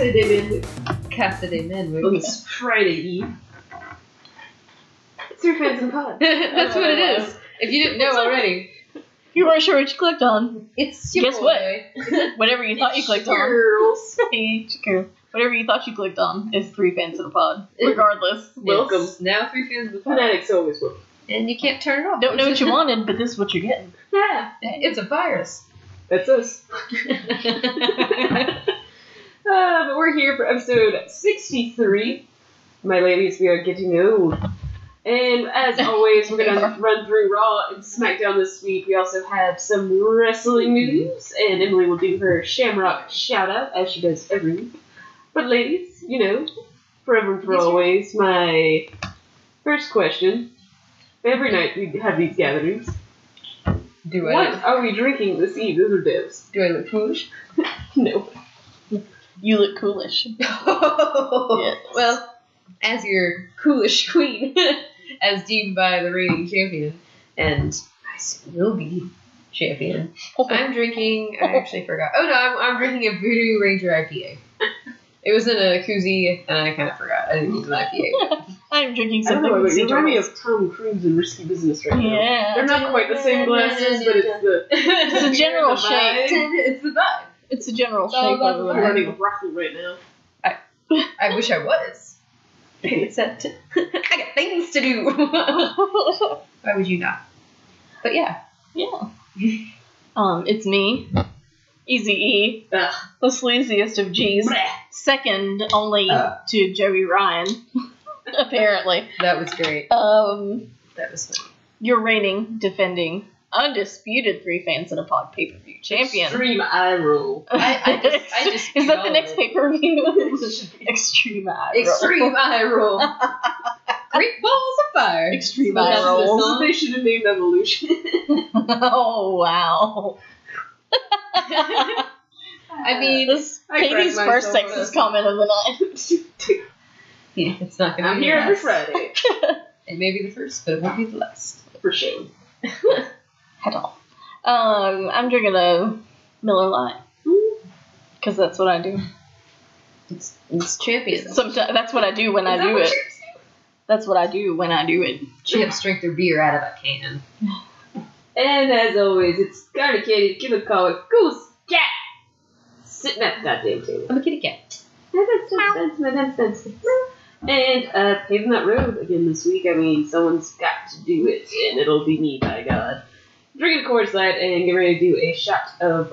Cafe de Menwick Cafe de Men. on this Friday Eve. It's your fans and pod. That's what it is. If you didn't know already, You weren't sure what you clicked on. it's your Guess what? boy. Whatever you thought you clicked on. Girls. Each girl. Whatever you thought you clicked on is three fans in a pod. Regardless. Welcome. It's now three fans of the pod. Fanatics always welcome. And you can't turn it off. Don't know what you wanted, but this is what you're getting. Yeah, It's a virus. that's us. Uh, but we're here for episode 63. My ladies, we are getting old. And as always, we're going to run through Raw and SmackDown this week. We also have some wrestling news, and Emily will do her Shamrock shout out as she does every week. But, ladies, you know, forever and for always, my first question. Every night we have these gatherings. Do I What are we drinking this eve? Those are do I look foolish? No. You look coolish. Yes. Well, as your coolish queen, as deemed by the reigning champion, and I soon will be champion, I'm drinking. I actually forgot. Oh no, I'm, I'm drinking a Voodoo Ranger IPA. It was in a koozie, and I kind of forgot. I didn't use an IPA. I'm drinking I don't something. know, but you remind me of Tom Cruise in Risky Business right now. Yeah. They're not quite the same glasses, but it's the It's a general shape. it's the vibe. It's a general It's all shape about of the I'm it. running a brothel right now. I wish I was. Except I got things to do. Why would you not? But yeah. yeah. Um, it's me, Easy E, Ugh. the sleaziest of G's, second only Uh. to Joey Ryan, apparently. That was great. Um, That was funny. your reigning, defending, undisputed three fans in a pod pay per view champion. Extreme eye roll. I- I just- I just Is that the next pay per view? Extreme eye roll. Extreme eye roll. Great balls of fire. Extreme But eye that's roll. the they should have named Evolution. oh wow. I mean, this I Katie's first myself sexist up. comment of the night. yeah, it's not gonna I'm be here the every. Friday. It may be the first, but it won't be the last. For sure. At all. Um, I'm drinking a Miller Lite because that's what I do. It's, it's. Sometimes that's what I do when I do it. That's what I do when I do it. Champs drink their beer out of a can. And as always, it's Garnet Katie, give a call a goose cat sitting at the goddamn table. I'm a kitty cat. And uh, paving that road again this week. I mean, someone's got to do it, and it'll be me, by God. Drinking a Coors Light and get ready to do a shot of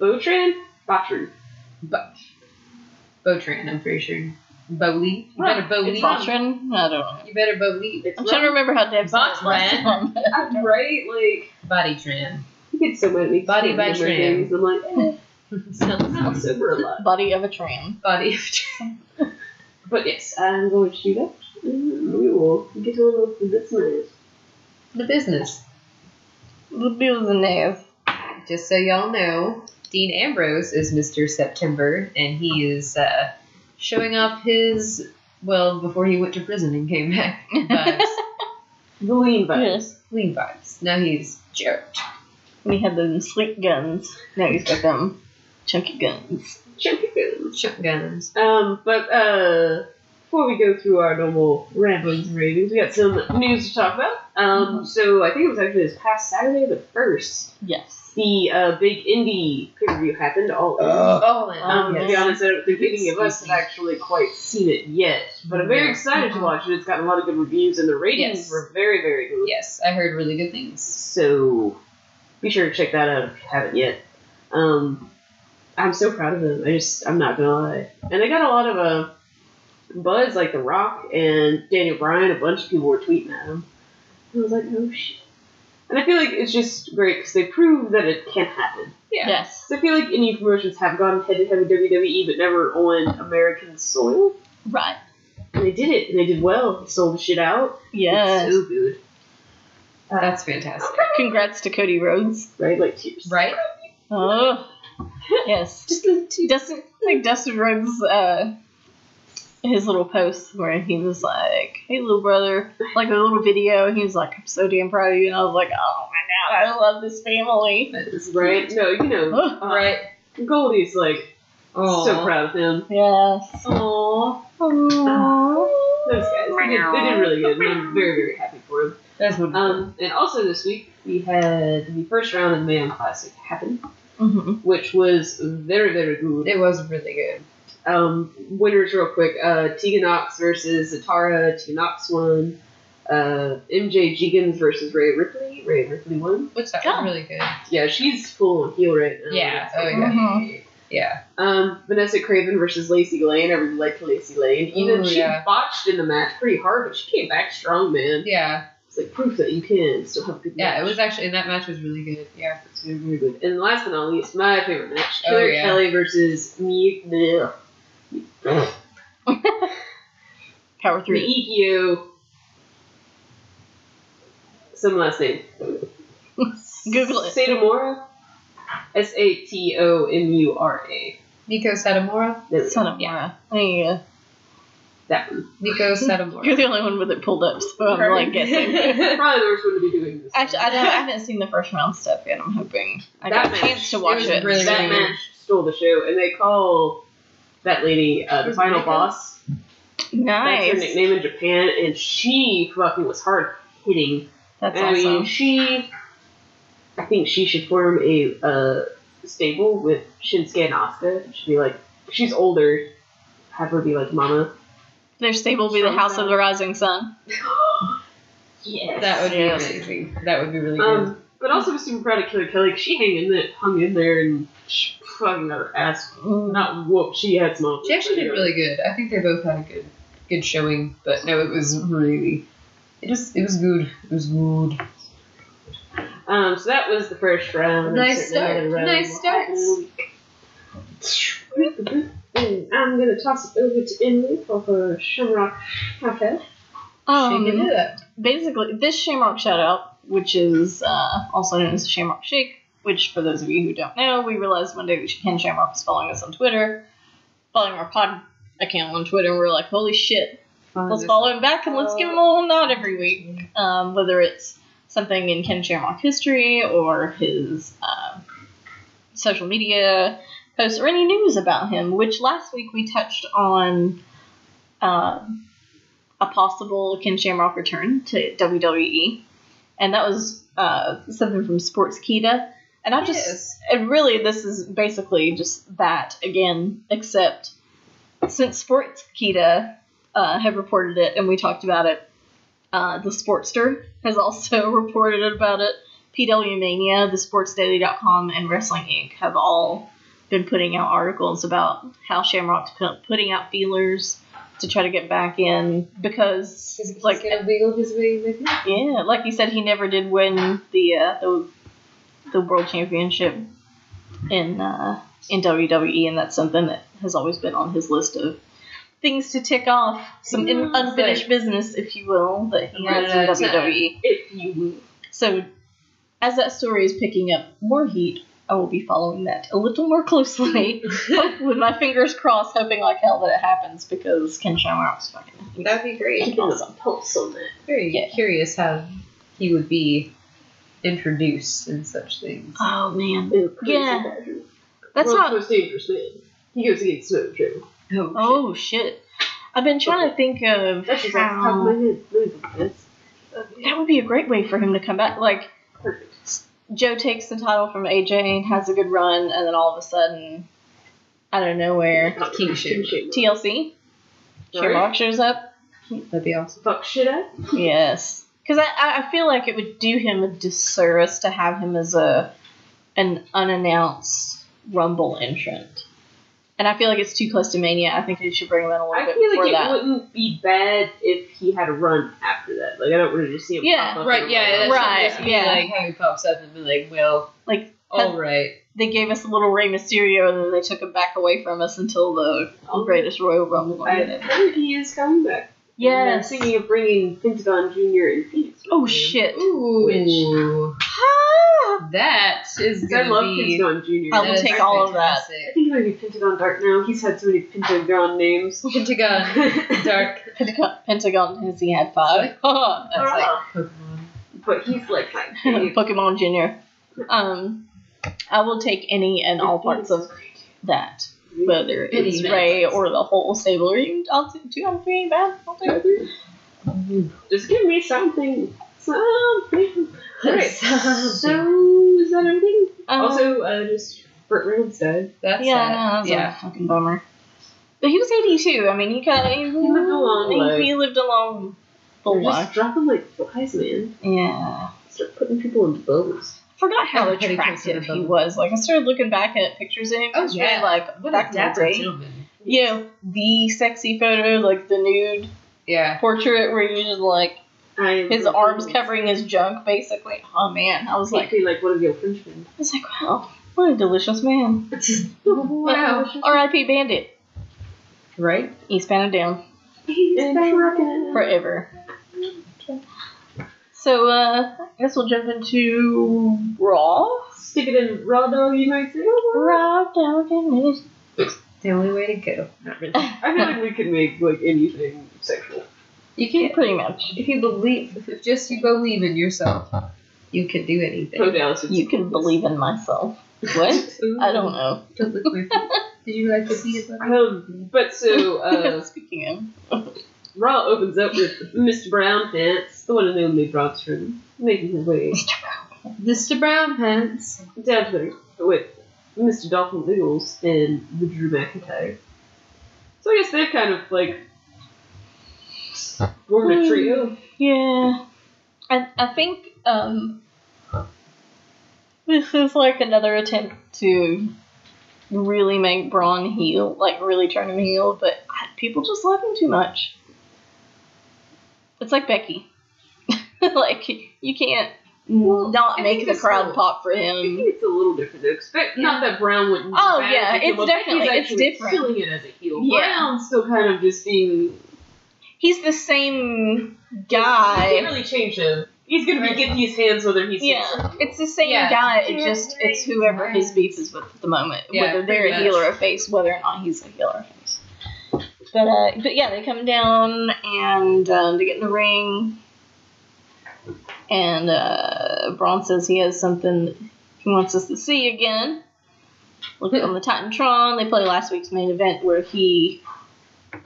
Botran? Botran. But Botran, I'm pretty sure. Bowley. You better Huh, believe. it's. Botran? I don't know. You better believe. It's I'm trying to remember how Deb said it last Botran. I'm right, like, Body Tran. you get so mad at me. Body by Remember tram. things, I'm like, eh, Sounds I'm sober a lot. Body of a tram. Body of Tran. But yes, I'm going to do that. And we will get a little of this night. The business. The business. Just so y'all know, Dean Ambrose is Mr. September, and he is uh, showing off his, well, before he went to prison and came back, vibes. The lean vibes. Yes. Lean vibes. Now he's jerked. We had them sleek guns. Now he's got them chunky guns. Chunky feelings. Shotguns. Um, but uh, before we go through our normal ramblings and ravings, we got some news to talk about. Um, so I think it was actually this past Saturday, the first, Yes. the uh, big indie pay per view happened. All in. Oh, and um, yes. to be honest, I don't think any of us have actually quite seen it yet. But I'm very No. excited to watch it. It's gotten a lot of good reviews, and the ratings Yes. were very, very good. Yes, I heard really good things. So be sure to check that out if you haven't yet. Um, I'm so proud of them. I just I'm not gonna lie. And they got a lot of uh, buzz, like The Rock and Daniel Bryan. A bunch of people were tweeting at him. I was like, oh shit. And I feel like it's just great because they prove that it can happen. Yeah. Yes. So I feel like indie promotions have gone head to head with WWE, but never on American soil. Right. And they did it, and they did well. They sold the shit out. Yes. It's so good, That's fantastic. Congrats to Cody Rhodes. right? Like tears. Right? Oh. Yes. Just a two. Dustin, like Dustin Rhodes, uh, his little post where he was like, "Hey, little brother," like a little video. and He was like, "I'm so damn proud of you," and I was like, "Oh my god, I love this family." That is Right? No, you know, uh, Right. Goldie's like Aw. So proud of him. Yes. Aww. Aww. Those guys. They did, they did really good. and I'm very, very happy for them. That's what. Um, and also this week, we had the first round of the Man Classic happen, hmm which was very, very good. it was really good. Um, winners, real quick. Uh, Tegan Nox versus Zatarra. Tegan Nox won. Uh, MJ Jenkins versus Rhea Ripley. Rhea Ripley won. Which that Yeah. was really good. Yeah, she's full on heel right now. Yeah, oh, yeah. Mhm. Yeah. Um, Vanessa Craven versus Lacey Lane. I really liked Lacey Lane. Even Ooh, she yeah. botched in the match pretty hard, but she came back strong, man. Yeah. It's like proof that you can still have a good match. Yeah. It was actually, and that match was really good. Yeah. It's really, very good. And last but not least, my favorite match: Oh, Killer yeah. Kelly versus me. bleh. Power through. E Q. Some last name. Google it. Satomura. S A T O M U R A. Meiko Satomura. There we go. Son of Mara. There you go. That one. Meiko Satomura. You're the only one with it pulled up, so I'm like guessing. Probably the worst one to be doing this. Actually, I, don't, I haven't seen the first round stuff yet. I'm hoping I That got a chance to watch was it. really that good. match stole the show, and they call that lady uh, the Who's final Mika? boss. That's her nickname in Japan, and she fucking was hard hitting. That's I mean, she. I think she should form a uh, stable with Shinsuke and Asuka. It should be like she's older. Have her be like Mama. Their stable will be the House of the Rising Sun. yes. That would be Yes. amazing. That would be really good. But also was super proud of Killer Kelly. 'cause She hung in there, hung in there, and she fucking got her ass not whooped. She had small. She actually did really good. I think they both had a good, good showing. But no, it was really, it was, it was good. It was good. Um, so that was the first round. Nice Certainly start. round Nice will happen in a week. And I'm gonna toss it over to Emily for her Shamrock Cafe. Um, Shake it up. basically, this Shamrock shout out, which is uh, also known as Shamrock Shake, which for those of you who don't know, we realized one day that Ken Shamrock was following us on Twitter, following our pod account on Twitter, and we were like, holy shit, let's follow him back and let's give him a little nod every week. Um, whether it's something in Ken Shamrock history or his uh, social media posts or any news about him, which last week we touched on uh, a possible Ken Shamrock return to WWE. And that was uh, something from Sportskeeda. And I just, Yes. and really, this is basically just that again, except since Sports Kita uh, have reported it and we talked about it, uh, the Sportster has also reported about it. PW Mania, the SportsDaily.com, and Wrestling Inc. have all been putting out articles about how Shamrock's putting out feelers to try to get back in because, He's like, gonna wiggle his way, maybe. yeah, like you said, he never did win the uh, the, the world championship in uh, in WWE, and that's something that has always been on his list of things to tick off, some in, Yeah, unfinished like- business, if you will, that he has in at a time. WWE. If you will. So, as that story is picking up more heat, I will be following that a little more closely, with my fingers crossed, hoping like hell that it happens because Ken Shamrock's fucking That'd be great. Keeping a pulse on that. Very Yeah. curious how he would be introduced in such things. Oh man, And Yeah. Badger. that's World's not. most dangerous man. He goes against Samoa Joe. Oh, Oh shit! I've been trying to think of That's just off the top of my how head. Look at this. that would be a great way for him to come back. Like Perfect. Joe takes the title from AJ and has a good run, and then all of a sudden, out of nowhere, King Shamrock. TLC Shamrock shows up. that'd be awesome. Fuck shit up. Yes, because I- I I feel like it would do him a disservice to have him as a an unannounced Rumble entrant. And I feel like it's too close to Mania. I think they should bring him in a little I bit feel like it that. wouldn't be bad if he had a run after that. Like I don't want to just see him. Yeah, pop up Right, and yeah, Right, Just yeah. Like how he pops up and be like, well, Like all right. they gave us a little Rey Mysterio, and then they took him back away from us until the Oh. greatest Royal Rumble. I heard he is coming back. And I'm thinking of bringing Pentagon Jr. and Phoenix. Oh him. shit. Ooh, Ah! That is 'Cause I gonna love be. Pentagon Jr. I will take all of that. I fantastic. think he might be Pentagon Dark now. He's had so many Pentagon names. Pentagon, dark. Pentagon, Pentagon has he had five? That's like Ah. Pokemon. but he's like my. Pokemon Junior. Um, I will take any and all parts of that. whether Any it's man. Ray or the whole stable. Or even I'll t- two out of three bad. I'll take it. Just give me something. Something. Alright, so is that everything? Um, also, uh, just Burt Reynolds died. That's yeah, sad. no, that's yeah. a fucking bummer. But he was 82. I mean, he kind of he, lived a long he, life. He lived a long, full They're just life. dropping like flies, man. Yeah. Start putting people in boats. Forgot how I'm pretty close to attractive he was. Like I started looking back at pictures of him. Oh, yeah. really, like What back a in the dapper day. gentleman. You know, the sexy photo, like the nude Yeah. portrait where you just like I his arms covering his junk, basically. Oh man, I was like like, like one of the Frenchmen. I was like, wow, what a delicious man. Wow. R.I.P. Bandit. Right? He's pounded down He's And back. forever. So uh, I guess we'll jump into Raw. Stick it in raw dog, you might say. Raw dog and it. The only way to go. Not really. I feel like we could make like anything sexual. You can Pretty much. if you believe if just you believe in yourself, you can do anything. Oh, Dallas, You can believe in myself. What? I don't know. Don't lick my feet. Did you like to see it? Um, but so uh, Speaking of. Raw opens up with Mr. Brown Pants, the one and only Braun Strowman, making his way Mr. Brown Pants. down to the with Mr. Dolphin Wiggles and the Drew McIntyre. So I guess they've kind of like formed a trio. Yeah. I, I think um, this is like another attempt to really make Braun heel, like really turn him heel, but people just love him too much. It's like Becky. like, you can't not I make the crowd still- pop for I think him. it's a little different though. Expect not that Braun wouldn't. Oh, bad yeah, as a heel, it's definitely- it's actually different. Killing it as a heel. Yeah. Braun's still kind of just being. He's the same You can't guy. really change him. He's gonna be getting his hands whether he's Yeah, it's the same Yeah. guy. It just it's whoever his beef is with at the moment, Yeah, whether they're pretty a heel or a face, whether or not he's a heel or a face. But uh, but yeah, they come down and um, they get in the ring, and uh, Braun says he has something he wants us to see again. Look on the Titantron. They play last week's main event where he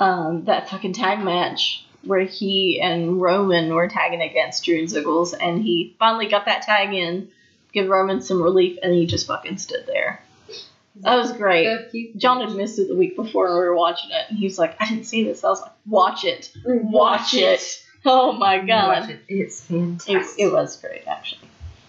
um, that fucking tag match where he and Roman were tagging against Drew and Ziggles, and he finally got that tag in, give Roman some relief, and he just fucking stood there. That was great. John had missed it the week before, and we were watching it, and he was like, "I didn't see this." I was like, "Watch it, watch it." Oh my god, Watch it. It's it, fantastic. it was great actually.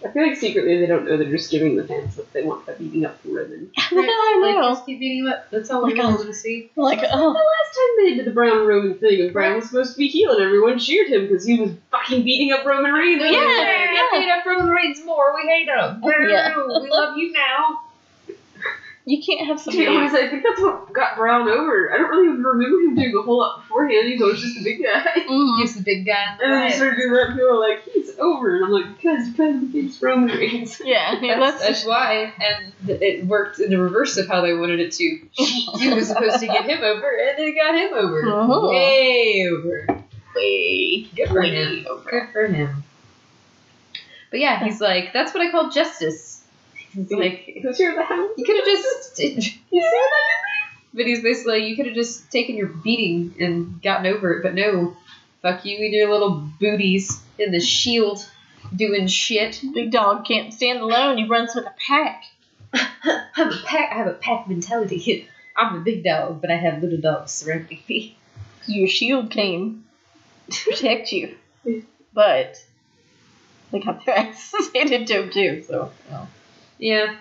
I feel like secretly they don't know they're just giving the fans what they want by beating up Roman. I Like, know. just keep beating you up. That's all Like, we uh, want to see. Like, oh. The oh, last time they did the Braun Roman thing, and Braun was supposed to be heel, and everyone cheered him because he was fucking beating up Roman Reigns. Yeah, yeah. hate up Roman Reigns more. We hate him. Yeah. We love you now. You can't have To somebody. be honest, I think that's what got Braun over. I don't really even remember him doing a whole lot beforehand. He's always just a big guy. Mhm. He's the big guy. And then he started doing that, and people were like, he's over. And I'm like, because President beats Roman Reigns. Yeah, yeah, That's, that's, that's why, and it worked in the reverse of how they wanted it to. He was supposed to get him over, and it got him over. Mhm. Way over. way, Good for way him. over. Good for him. But yeah, he's like, that's what I call justice. Like, the house. you could have just. You see that? But he's basically, you could have just taken your beating and gotten over it, but no. Fuck you and your little booties in the shield doing shit. Big dog can't stand alone. He runs with a pack. I have a pack. I have a pack mentality. I'm a big dog, but I have little dogs surrounding me. Your shield came to protect you, but they got their asses handed to him too. So, well. Yeah.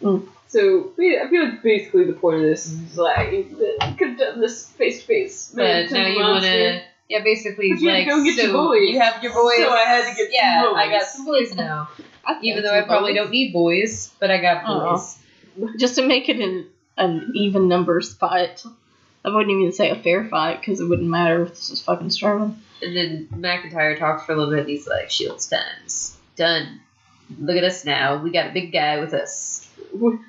Hmm. So I feel like basically the point of this is hmm. like you could have done this face to face. But now you want to. Yeah, basically, But you like, go get so your boys. you have your boys. So I had to get some Yeah, I got boys. some boys now. Even though I probably don't need boys, but I got Oh. boys. just to make it an, an even numbers fight. I wouldn't even say a fair fight because it wouldn't matter if this was fucking Strowman. And then McIntyre talks for a little bit, and he's like, Shields times. Done. Look at us now. We got a big guy with us.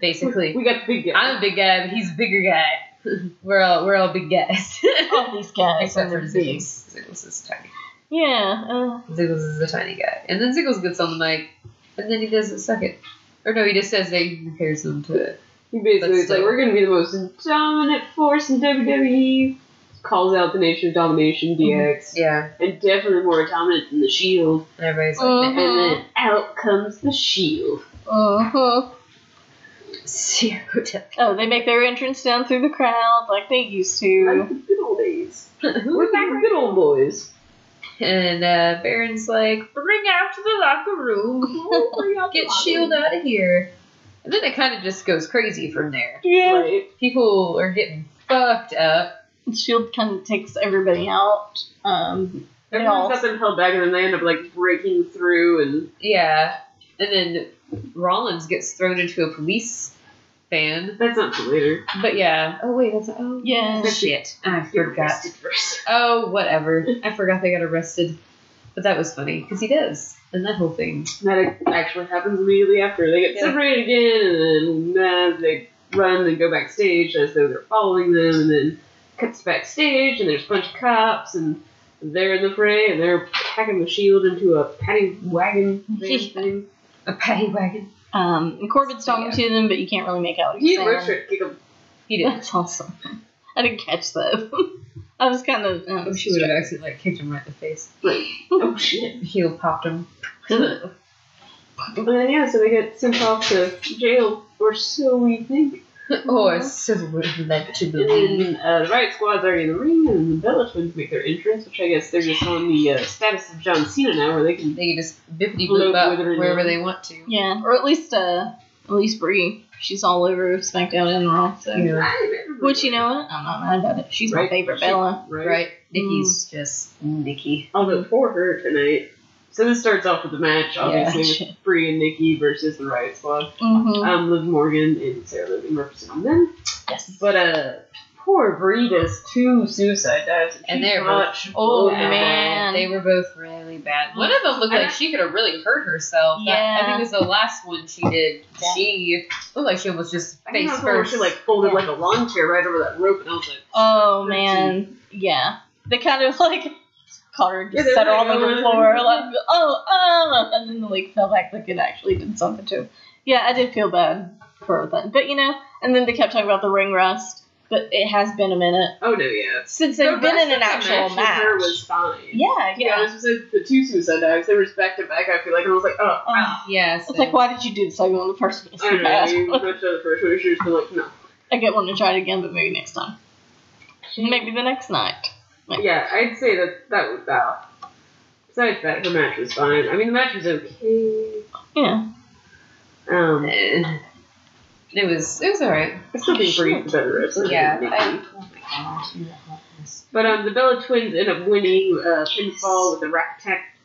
Basically. we got the big guy. I'm a big guy, but he's a bigger guy. we're all we're all big guys. All these guys Except for. Ziggles. Ziggles is tiny. Yeah, uh, Ziggles is a tiny guy. And then Ziggles gets on the mic, and then he doesn't suck it. Or no, he just says that he compares him to He basically is like, we're gonna be the most dominant force in WWE. Calls out the Nation of Domination DX, Yeah. and definitely more dominant than the Shield. And everybody's like, Mhm. And then out comes the Shield. Uh-huh. Zero to Oh, they make their entrance down through the crowd like they used to. Like to. the good old days. We're back with good old boys. And uh, Baron's like, bring out to the locker room. Get Shield out of here. And then it kind of just goes crazy from there. Yeah. Right. People are getting fucked up. Shield kind of takes everybody out. Um, they Everyone's all, got them held back, and then they end up like breaking through, and Yeah. And then Rollins gets thrown into a police van. that's not till later. But yeah. Oh, wait, that's. Oh, Yeah. Shit. I forgot. first. Oh, whatever. I forgot they got arrested. But that was funny, because he does. And that whole thing. That actually happens immediately after they get Yeah. separated again, and then uh, they run and go backstage as though they're following them, and then cuts backstage, and there's a bunch of cops, and they're in the fray, and they're packing the shield into a paddy wagon van thing. A paddy wagon. um, and Corbin's talking to them, but you can't really make out what he's He saying. Rich tried to him. He did. That's awesome. I didn't catch that. I was kind of. Uh, Oh, she would have actually like, kicked him right in the face. Like, oh shit. Heel popped him. And then, yeah, so they get sent off to jail, or so we think. Or so we're led to And believe. then uh, the Riot Squad's already in the ring, and the Bella Twins make their entrance, which I guess they're just on the uh, status of John Cena now, where they can. They can just bippity Float boop up with her wherever now. they want to. Yeah, or at least uh, at least Brie. She's all over SmackDown and Raw. So. Yeah. Which you know what? I'm not mad about it. She's my Right. favorite She- Bella. Right. Right? Nikki's just Nikki. Although for her tonight. So this starts off with the match, obviously, Yeah. with Brie and Nikki versus the Riot Squad. Mm-hmm. Um, Liv Morgan and Sarah Logan representing them. yes. But uh, poor Brie does two suicide dives, And they're got Oh, blown man. They were both really bad. One of them looked like she could have really hurt herself. That- I think it was the last one she did. She looked like she almost just face first. she like folded Yeah. like a lawn chair right over that rope, and I was like, Oh man, yeah. They kind of like caught her, Yeah, just set her on the oh, floor, "Oh." like oh oh, and then the leg fell back like it actually did something to him. Yeah, I did feel bad for her then, but you know, and then they kept talking about the ring rust, but it has been a minute oh no, yeah. since they've The been in an actual match. match. was fine. Yeah, You know, yeah. as I said, the two suicide dives, they were just back to back. I feel like, and I was like, oh, Oh, yes. it's like, why did you do the second one the first place? I don't know. Bad. You much the first one, you should have been like, no. I get one to try it again, but maybe next time. Maybe the next night. Yeah, I'd say that that was that. Besides that, her match was fine. I mean, the match was okay. Yeah. Um, Eh. It was it was alright. I still think Brie's the better wrestler. Yeah. I, oh my gosh. But um, the Bella Twins end up winning uh, pinfall with the Rack Attack.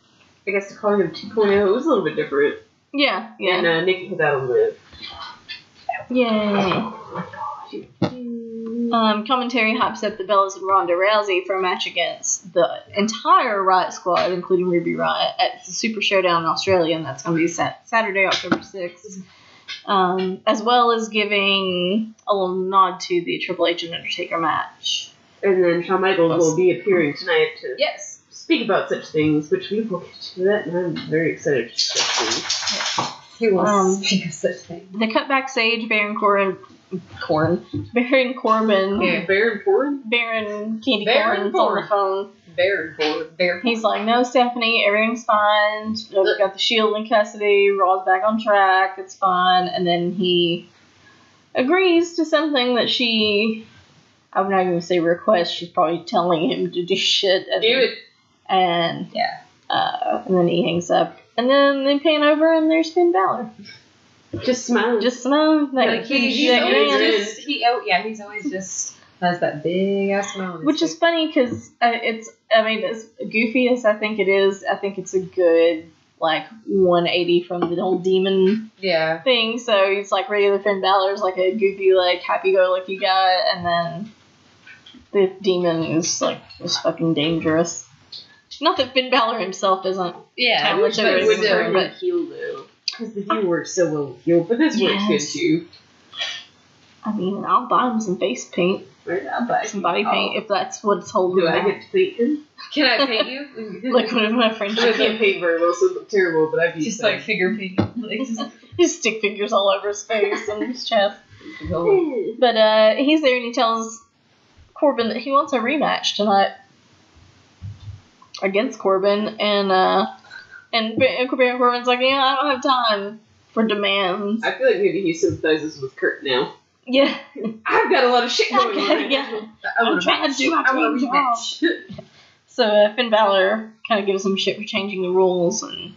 I guess to call him 2.0. It was a little bit different. Yeah, yeah. And yeah. uh, Nikki hit that on Liv. Yay. Um, commentary hypes up the Bellas and Ronda Rousey for a match against the entire Riot Squad, including Ruby Riot, at the Super Showdown in Australia, and that's going to be sat- Saturday, October 6th. Um, as well as giving a little nod to the Triple H and Undertaker match. And then Shawn Michaels will be appearing tonight to Yes. speak about such things, which we will get to that, and I'm very excited to discuss He will Um, speak of such things. They cut backstage, Baron Corbin, Corn, Baron Corbin, Yeah. things. Baron Corbin? Baron Candy Baron Corn's on the Corbin. phone. Bear board. Bear. He's like, no, Stephanie, everything's fine. I've got the shield in custody. Raw's back on track. It's fine. And then he agrees to something that she, I'm not going to say request. She's probably telling him to do shit. Do it. And Yeah. uh, and then he hangs up. And then they pan over and there's Finn Balor. Just smile. Just no, like, Like he, he's he's always "Man." just he oh yeah he's always just has that big ass smile. on his Which is funny because uh, it's, I mean, as goofy as I think it is, I think it's a good, like, 180 from the whole demon yeah thing. So he's like regular Finn Balor's like a goofy, like, happy go lucky guy, and then the demon is, like, just fucking dangerous. Not that Finn Balor himself isn't. yeah. I I wish wish I they would've would preferred, turn but- but heel though, because the view works so well with heel, but this works good too. I mean, I'll buy him some face paint, Right? I'll buy some body paint, if that's what's holding Do him I back. get to paint him? Can I paint you? Like one of my friends I can't paint very well, so it looks terrible. But I'd be just like figure painting. Like, just- His stick figures all over his face and his chest. But uh, he's there and he tells Corbin that he wants a rematch tonight against Corbin, and uh, and Ba- Baron Corbin's like, yeah, I don't have time for demands. I feel like maybe he sympathizes with Kurt now. Yeah, I've got a lot of shit going on. right yeah. now. I'm trying to do my I want a dream job. rematch. So uh, Finn Balor kind of gives him shit for changing the rules, and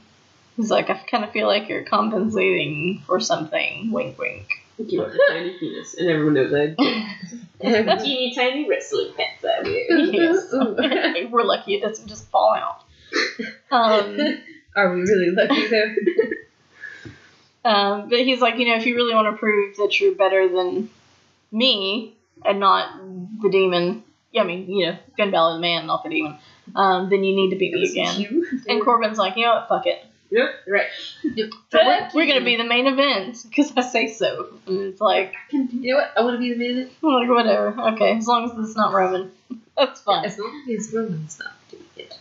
he's like, I kind of feel like you're compensating for something. Wink, wink. You have a tiny penis, and everyone knows that. Teeny tiny wrestling pants I wear. yes. We're lucky it doesn't just fall out. Um, Are we really lucky though? um, but he's like, you know, if you really want to prove that you're better than me and not the demon, yeah, I mean, you know, Finn Balor the man, not the demon, um, then you need to beat me again. And Corbin's like, you know what, fuck it. Yep, right. We're, we're gonna be the main event because I say so. And it's like, You know what? I want to be the man. I'm like whatever. Okay, as long as it's not Roman, that's fine. As long as Roman's not doing it.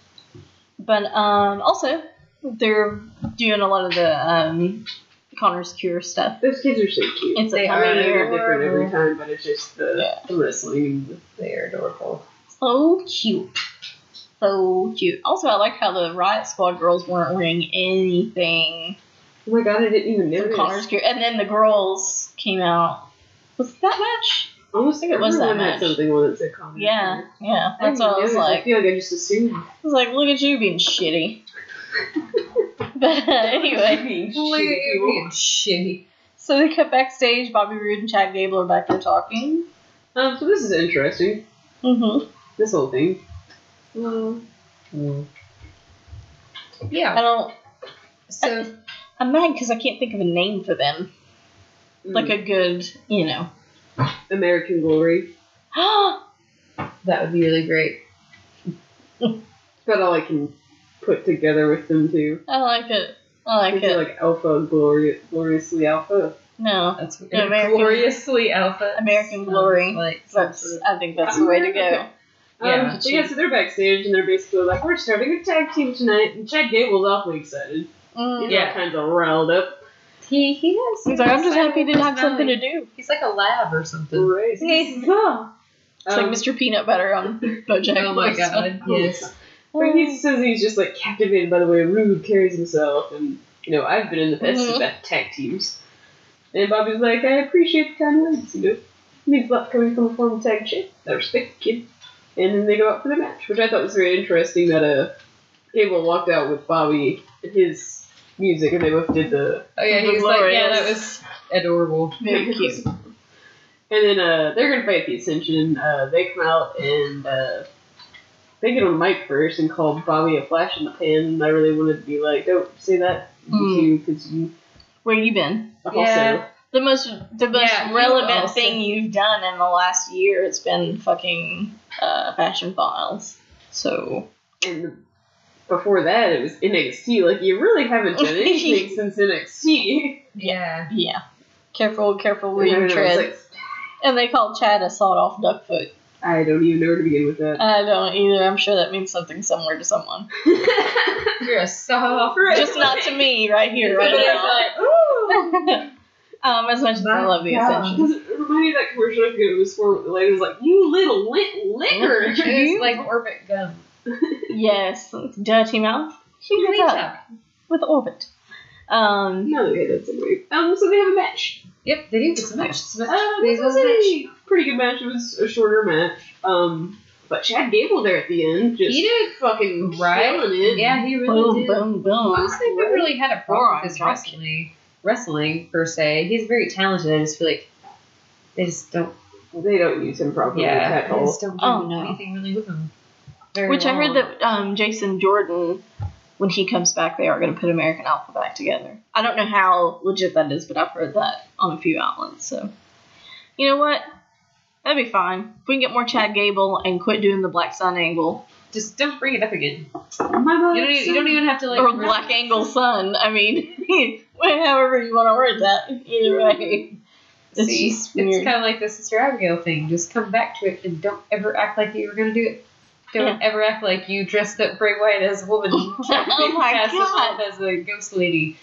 But um, also, they're doing a lot of the um, Connor's Cure stuff. Those kids are so cute. It's a They I mean, they're different every time, but it's just the, Yeah. the wrestling. They are adorable. So cute. So cute. Also, I like how the Riot Squad girls weren't wearing anything Oh my god, I didn't even notice. Connor's Cure. And then the girls came out. Was it that match? I almost think it was that match. something on that said Connor. Yeah, yeah. That's what I was like. I feel like I just assumed. I was like, look at you being shitty. but uh, anyway, Being shitty you people. being shitty. so they cut backstage. Bobby Roode and Chad Gable are back there talking. Um, so this is interesting. Mm-hmm. This whole thing. I Yeah. don't. So I'm mad because I can't think of a name for them. Like Mm. a good, you know. American Glory. that would be really great. About all I can put together with them too. I like it. I like Is it it. like Alpha Glory, gloriously Alpha? no, That's American- gloriously alpha. American Glory. Like that's. I think that's the way to go. Yeah, Um, but yeah, so they're backstage and they're basically like, we're starting a tag team tonight. And Chad Gable's awfully excited. Mm. He's Yeah. all kinds of riled up. he he has. He's like, I'm just happy to have personality. something to do. He's like a lab or something. Right. He's, Yeah. It's like Um, Mr. Peanut Butter on BoJack. Oh my Horseman. god! Yes. But he says he's just like captivated by the way Roode carries himself, and you know I've been in the best Mhm. of that tag teams. And Bobby's like, I appreciate the kind words, you know. It means a lot coming from a former tag chick. I respect the kid. And then they go out for the match, which I thought was very interesting. That uh, Gable walked out with Bobby and his music, and they both did the. Oh yeah, he was like, yeah, that was adorable. Very cute. And then uh, they're gonna fight the Ascension. Uh, they come out and uh, they get on mic first and called Bobby a flash in the pan. And I really wanted to be like, don't say that, Mm. you because you Where you been? also. Yeah. The most the most Yeah, relevant also- thing you've done in the last year has been fucking uh, Fashion Files. So And before that, it was NXT. Like you really haven't done anything since NXT. Yeah. yeah, careful, careful where I don't you tread. like, and they called Chad a sawed off duck foot. I don't even know where to begin with that. I don't either. I'm sure that means something somewhere to someone. You're a soft. Just not to me right here, right now. um, as much as I love the God. Ascension. Does it remind me of that commercial? I forget it was for. The lady was like, "You little lit liquor." It's like orbit gum. Yes, dirty mouth. She gets up with orbit. Um, no, okay, that's weird. Um, so they have a match. Yep, they do get some match. Some match. Uh, They was a match. A pretty good match. It was a shorter match. Um, but Chad Gable there at the end just He did fucking right. killing it. Yeah, he really boom, did. boom, boom. boom. I don't never really had a problem with his wrestling, wrestling per se. He's very talented. I just feel like they just don't. They don't use him properly Yeah, at they all. just don't do Oh, no. anything really with him. Very Which I heard that um, Jason Jordan, when he comes back, they are going to put American Alpha back together. I don't know how legit that is, but I've heard that on a few outlets. So, you know what? That'd be fine. If we can get more Chad Gable and quit doing the Black Sun angle just don't bring it up again. Oh my You don't, even, you don't even have to like. or Black Angle Sun. I mean, however you want to word that. Either way, it's See, just it's kind of like the Sister Abigail thing. Just come back to it and don't ever act like you were going to do it. Don't ever act like you dressed up Bray Wyatt as a woman. Oh my cast God. as a ghost lady.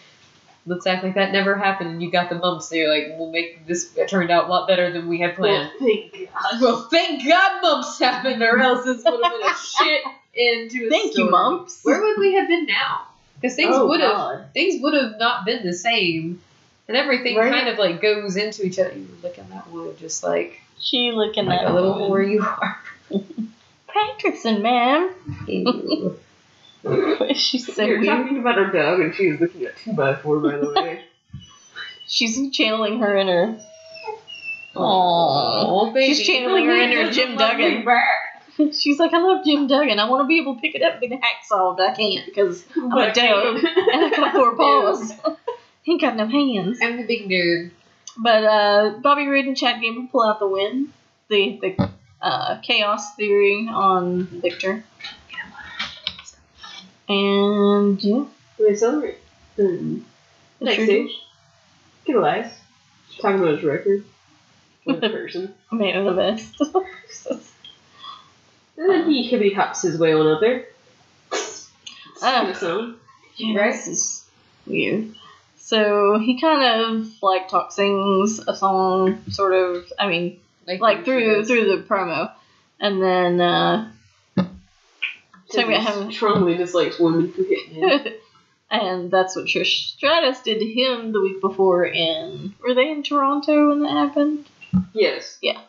Let's act like that never happened. And you got the mumps. So you're like, we'll make this. Turned out a lot better than we had planned. Well, thank God. Well, thank God mumps happened, or else this would have been a shit into a Thank story. you, mumps. Where would we have been now? Because things Oh, would have things would have not been the same, and everything Right. kind of like goes into each other. You look at that wood, just like She looking like at a little woman. whore you are. practicing, ma'am. Ew. She's so You're weird. talking about her dog, and she was looking at two by four, by the way. She's channeling her inner. Aww. oh, baby. She's channeling her inner Jim Duggan. She's like, I love Jim Duggan. I want to be able to pick it up and get a hacksaw, but I can't because I'm a dog and I got four paws. He ain't got no hands. I'm the big nerd. But uh, Bobby Roode and Chad Gable pull out the win. The the uh, chaos theory on Viktor. And yeah, They celebrate. Um, next stage. Get Elias. Talking about his record. With a person. made it the best. And then he hippity hops his way on up there. A song. Yeah, Right. this is weird. So he kind of like talk sings a song, sort of. I mean, like through through the promo, and then uh, talking about He having strongly dislikes women who hit him. and that's what Trish Stratus did to him the week before in were they in Toronto when that happened? yes. Yeah.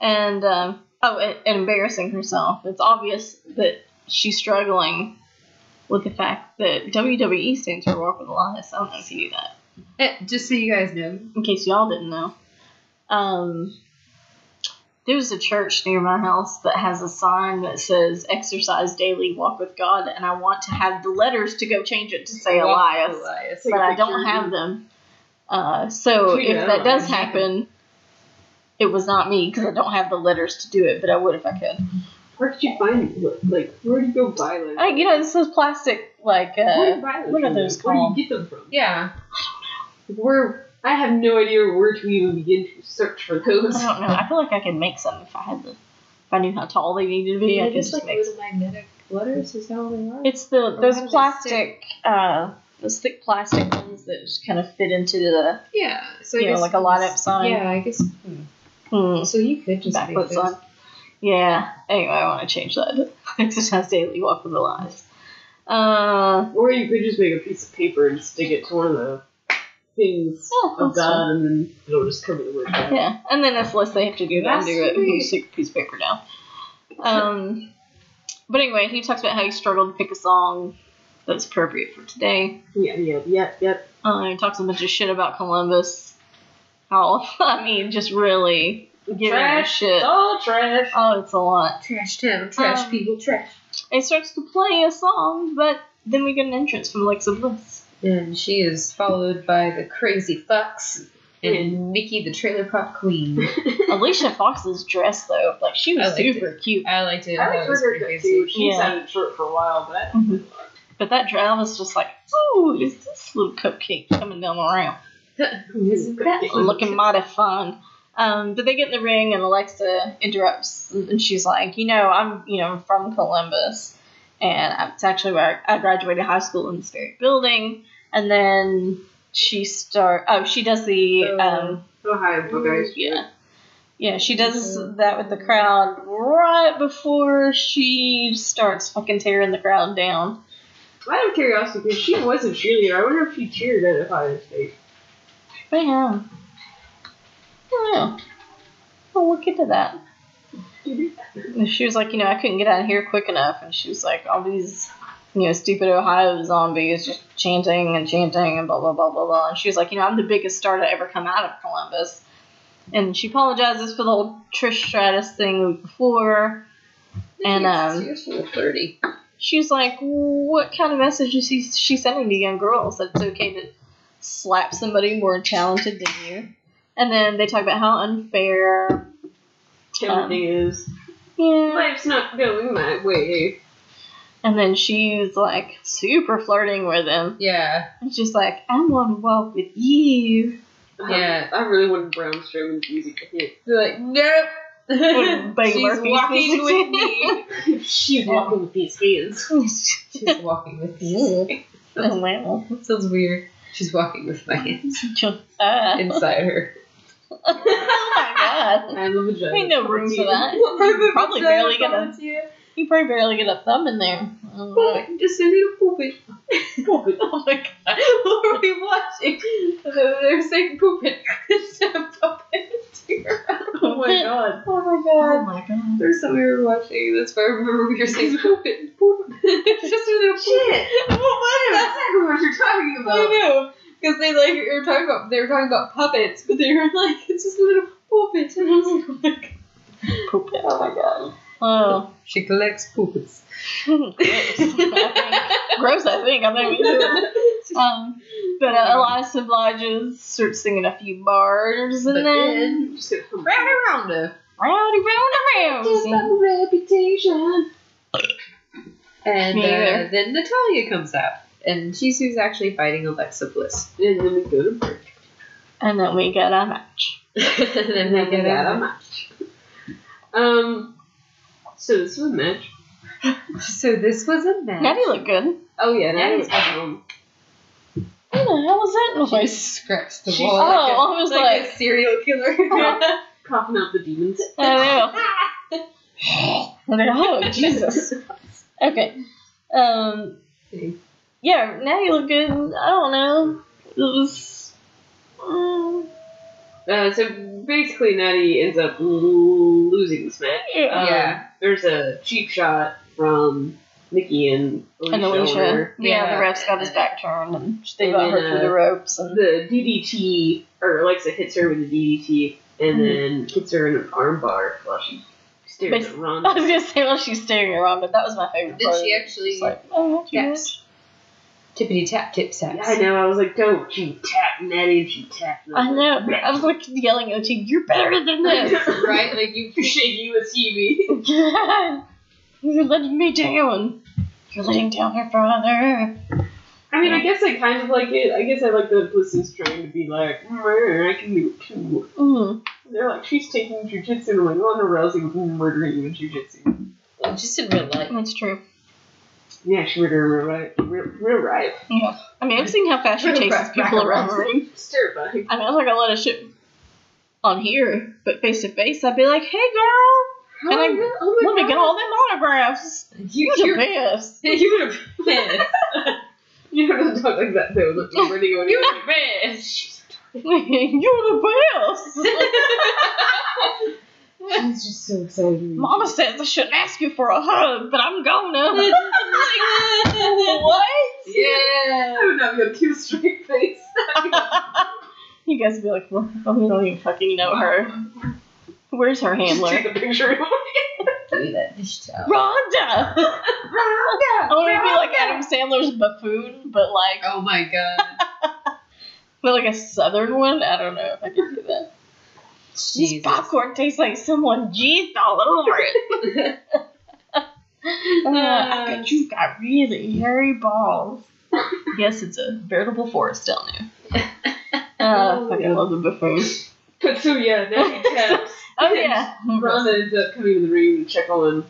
And um, oh, and, and embarrassing herself. It's obvious that she's struggling with the fact that WWE stands for Walk with Elias. I don't know if you knew that. Eh, just so you guys know. In case y'all didn't know, um, there's a church near my house that has a sign that says "Exercise daily, walk with God," and I want to have the letters to go change it to say Walk Elias. Elias. But i don't have them. Uh, so Tweet if out. that does happen, it was not me because I don't have the letters to do it, but I would if I could. Where did you find it? like where did you go buy those? I, you know, this is plastic, like where do uh, you buy those what are from? those Where do called? you get them from? Yeah. Where I have no idea where to even begin to search for those. I don't know. I feel like I could make some if I had the, if I knew how tall they needed to be. I could just just like make. those magnetic letters. Is that how they are? It's the how those plastic, uh, those thick plastic ones that just kind of fit into the, yeah. So I you know, like a light up sign. Yeah, I guess. Hmm. So you could just back make foot those. sign. Yeah. Anyway, I want to change that. Exercise daily, walk with the lies. Uh, Or you could just make a piece of paper and stick it to one of the things Oh, of that's God, and then it'll just cover the word God. yeah, and then if less they have to do that and do it, That's you stick a piece of paper down. Um, but anyway, he talks about how he struggled to pick a song that's appropriate for today. Yeah, yeah, yeah, yeah. Uh, he talks a bunch of shit about Columbus. How I mean, just really giving him a Trash. shit. All trash. Oh, it's a lot. Trash town, trash Um, people, trash. And he starts to play a song, but then we get an entrance from Alexa Bliss. And she is followed by the crazy fox and Mickie the trailer park queen. Alicia Fox's dress, though, like she was I liked super cute. I liked it. I thought like it was her pretty crazy. too. She's Yeah. had it short for a while, but I Mhm. But that dress was just like, ooh, is this little cupcake coming down the ramp? Isn't that looking mighty fun. Um, but they get in the ring and Alexa interrupts and she's like, you know, I'm you know from Columbus, and it's actually where I graduated high school in this very building. And then she start oh she does the um Oh, hi, okay. yeah yeah she does that with the crowd right before she starts fucking tearing the crowd down. Out of curiosity because she was a cheerleader. I wonder if she cheered at Ohio State. But yeah, I don't know. Well, we'll get to that. And she was like, you know, I couldn't get out of here quick enough, and she was like, all these, you know, stupid Ohio zombies just chanting and chanting and blah blah blah blah blah. And she was like, you know, I'm the biggest star to ever come out of Columbus. And she apologizes for the whole Trish Stratus thing before. And um, She was a little flirty. she like, what kind of message is she, she sending to young girls that it's okay to slap somebody more talented than you? And then they talk about how unfair. Everything is. Yeah. Life's not going my way. And then she's like super flirting with him. Yeah. And she's like, I want to walk with you. Yeah. Um, I really wanted Braun Strowman's music to hit. They're like, nope. With Buddy She's Murphy's walking with me. She's walking with these hands. She's walking with me. oh, wow. Sounds weird. She's walking with my hands Uh, inside her. oh my. I have a vagina. Ain't no room for that. Probably You probably barely get a you probably barely get a thumb in there. I don't know. Just a little puppet. Oh my god. what were we watching? They were saying puppet instead of puppet. Oh my god. Oh my god. Oh my god. There's something we were watching. That's why I remember we were saying puppet. Puppet. It's just a little Shit. Oh That's exactly what you're talking I know. Because they like were talking about they were talking about puppets, but they were like it's just a little puppet. And I was like, oh my god. Oh my god. Oh. She collects puppets. Gross. I think. Gross, I think. I'm not even Um, but uh, Elias obliges, starts singing a few bars, and But then Just gonna come Round and rounder. rowdy round around. reputation. And uh, then Natalya comes out. And she's who's actually fighting Alexa Bliss. And then we go to break. And then we get a match. And And then we get a match. Um, so this was a match. So this was a match. Natty looked good. Oh yeah, Yeah, that was it's awesome. What the hell was that She scratched the She- wall. oh, like a- I was like, like, a serial killer. Coughing out the demons. I know. Like, oh, Jesus. Okay. Um, yeah, Natty looked good. I don't know. It was. mm, Uh, so basically, Natty ends up losing this match. yeah. Um, Yeah. There's a cheap shot from Nikki and Alicia. And Alicia. Yeah, Yeah. the ref's got his back turned, and they got her through uh, the ropes. And The DDT, or Alexa hits her with the DDT, and Mhm. then hits her in an armbar while she stares But- at Ronda. I was gonna say while she's staring around, but that was my favorite Did part. she actually like, oh, Yes. Tippity tap tip Yeah, taps? I know. I was like, don't you tap Natty, and she tapped. I know. I was like yelling at you, "You're better than this! Right? Like you You're shaking the TV. You're letting me down. You're letting down her father." I mean, I guess I kind of like it. I guess I like that Bliss is trying to be like, "Meh, I can do it too. Mm. They're like, she's taking jujitsu, and I'm like, Ronda Rousey was murdering you in jujitsu. just in real life. That's true. Yeah, she murdered her right, real, real right. Yeah. I mean, I've seen how fast she chases people around the ring. It's terrifying. I mean, I was like a lot of shit on here, but face to face, I'd be like, "Hey, girl, can I oh let me get all them autographs? You, You're you're, the best." you're the best. You don't have to talk like that though. Look, you're ready to go. You're the best. You're the best. She's just so excited. Mama says I shouldn't ask you for a hug, but I'm gonna. what? I Yeah. would not be able to keep a straight face. you guys would be like, well, we don't even fucking know her. Where's her handler? Just handler? take a picture of me. Do that dish towel. Ronda! I want to be like Adam Sandler's buffoon, but like, Oh my god. but like a southern one. I don't know if I can do that. This popcorn tastes like someone jizzed all over it. Uh, I bet you've got really hairy balls. yes, it's a veritable forest down there. Uh, Oh, fucking yeah. love the buffoons. But so yeah, taps. Oh yeah, Ronda ends up coming to the room to check on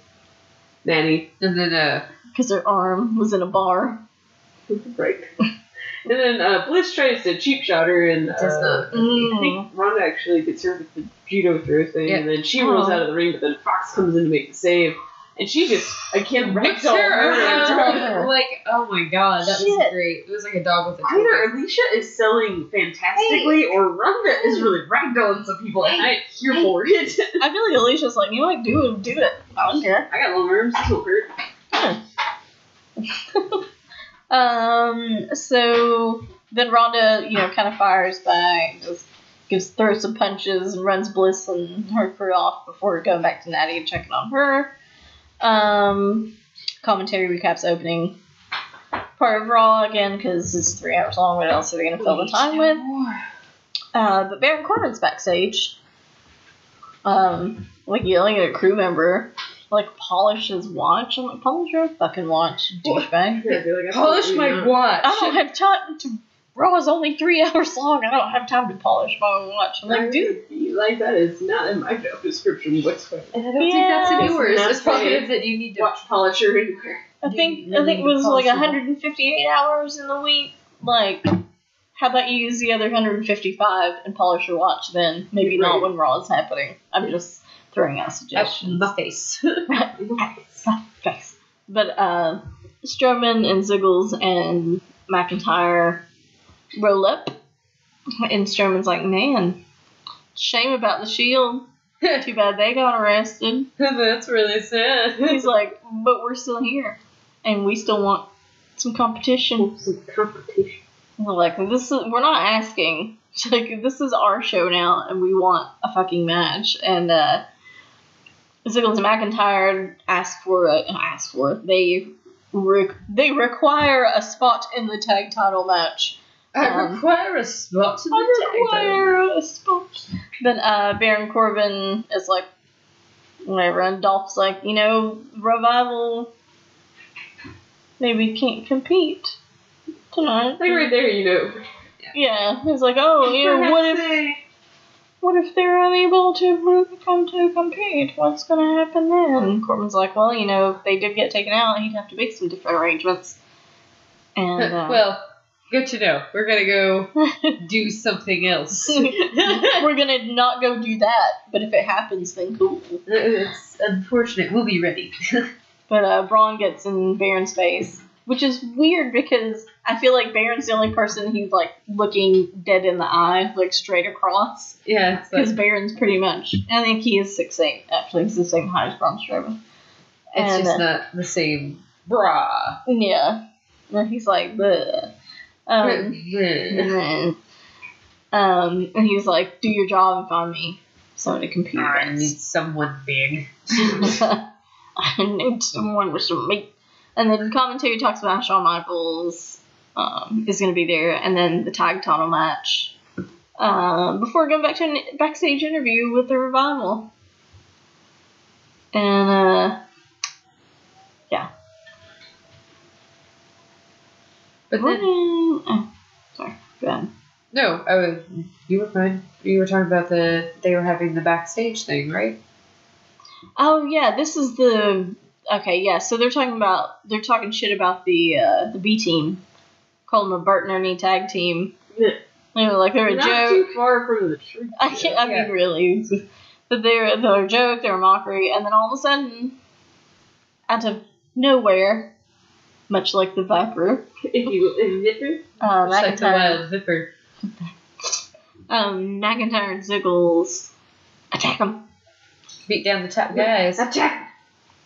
Natty. and then uh because her arm was in a bar. right. And then uh, Bliss tries to cheap shot her, and uh, not. I Mm. think Ronda actually gets her with the judo throw thing, Yeah. and then she rolls out of the ring, but then Fox comes in to make the save, and she just again Whipped ragdoll her her. around, like oh my god, that was great. It was like a dog with a tail. Either toy. Alicia is selling fantastically, or Ronda is really ragdolling some people, and I ain't here for it. I feel like Alicia's like, you know what, do it, do it. I don't care. I got long arms, this won't hurt. Um, so then Ronda, you know, kind of fires back, just gives throws some punches and runs Bliss and her crew off before going back to Natty and checking on her. Um, commentary recaps opening part of Raw again because it's three hours long. What else are they going to fill the time with? Uh, but Baron Corbin's backstage, um, like yelling at a crew member, like polish his watch. I'm like, polish your fucking watch, douchebag. Yeah, I'd be like, Polish my not. watch. I don't have time to. Raw is only three hours long. I don't have time to polish my watch. I'm like, dude, you like that is not in my job description whatsoever. And I don't think that's in yours. That's As probably that you need to Watch polisher anywhere. I think you I think it was like possible? 158 hours in the week. Like, how about you use the other 155 and polish your watch then? Maybe not when Raw is happening. I'm just throwing out suggestions. My face. Thanks. But uh, Strowman and Ziggles and McIntyre roll up, and Strowman's like, "Man, shame about the Shield. Too bad they got arrested." That's really sad. He's like, "But we're still here, and we still want some competition." Some competition. We're like, "This is we're not asking. Like, this is our show now, and we want a fucking match." And uh, Ziggles and McIntyre ask for a, ask for they re- they require a spot in the tag title match. I Um, require a spot to I the tag title. require a spot. Then uh, Baron Corbin is like, whatever, and Dolph's like, you know, revival maybe can't compete tonight. Like right there, you know. Yeah, he's like, oh, you know, what if what if they're unable to come to compete? What's gonna happen then? Corbin's like, well, you know, if they did get taken out, he'd have to make some different arrangements. And uh, well, good to know. We're gonna go do something else. we're gonna not go do that. But if it happens, then cool. it's unfortunate. We'll be ready. But uh, Braun gets in Baron's face, which is weird because I feel like Baron's the only person he's like looking dead in the eye, like straight across. yeah, Because Baron's pretty much, I think he is six eight. Actually, he's the same height as Braun Strowman. it's And, just not the same. Bra. Yeah. And he's like, Bleh. Um, and then, um, and he's like, do your job and find me someone to compete I need someone big. I need someone with some meat. And then the commentary talks about Shawn Michaels um, is going to be there, and then the tag title match. Um, before going back to a backstage interview with the revival. And, uh, yeah. But then, oh, sorry, go ahead. no, I was, you were fine. You were talking about the they were having the backstage thing, right? Oh yeah, this is the okay. Yeah, so they're talking about they're talking shit about the uh, the B team, call them a Bert and Ernie tag team. Yeah. You know, like they're a Not joke. too far from the truth. I can't. I Yeah. mean, really, but they're they're a joke. They're a mockery, and then all of a sudden, out of nowhere, much like the Viper, If you will, if you uh, Just like the McIntyre, wild zipper. um, McIntyre and Ziggles attack them. Beat down the top guys, attack.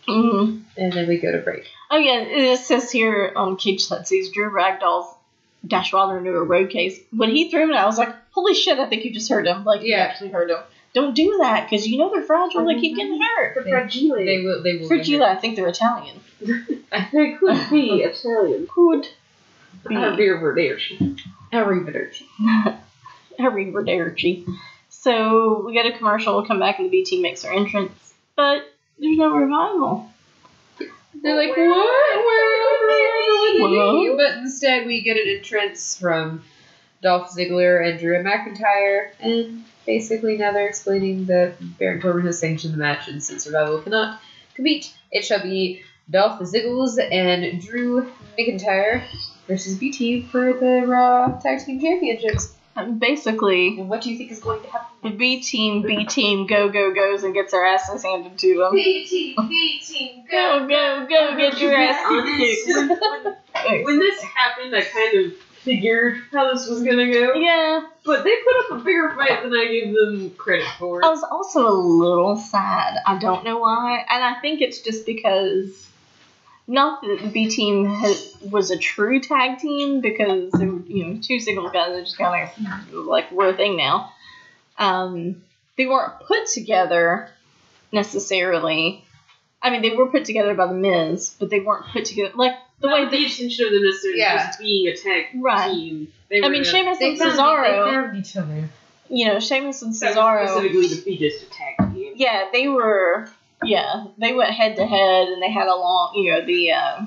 Hmm and then we go to break. Oh yeah, it says here on Cage that says Drew Ragdoll's Dash Wilder into a road case. When he threw it, I was like, "Holy shit! I think you just heard him. Like you actually heard him. Don't do that because you know they're fragile. They keep getting hurt." The They- fragile. They will. They will. For get Gila, I think they're Italian. I think they could be Italian. Could be. Arrivederci. Arrivederci. Arrivederci. So we get a commercial. We'll come back and the B team makes their entrance, but there's no revival. They're like, what? Where? But instead, we get an entrance from Dolph Ziggler and Drew McIntyre, and basically now they're explaining that Baron Corbin has sanctioned the match, and since Survival cannot compete, it shall be Dolph Ziggles and Drew McIntyre versus BT for the Raw Tag Team Championships. And basically, what do you think is going to happen? the B team, B team, go go goes and gets their asses handed to them. B Team, B Team, Go go go! Get your asses Honest, kicked. when, when this happened, I kind of figured how this was gonna go. Yeah, But they put up a bigger fight than I gave them credit for. I was also a little sad. I don't know why, and I think it's just because not that the B team ha- was a true tag team because they were you know two single guys that just kind of like were a thing now. Um, they weren't put together necessarily. I mean, they were put together by the Miz, but they weren't put together like the Not way with the they. intention of them necessarily Yeah. just being a tag Right. team. They I mean, gonna- Sheamus They and Cesaro. they found each other. You know, Sheamus and Cesaro. specifically to be just a tag team. Yeah, they were. Yeah, they went head to head, and they had a long, you know, the uh,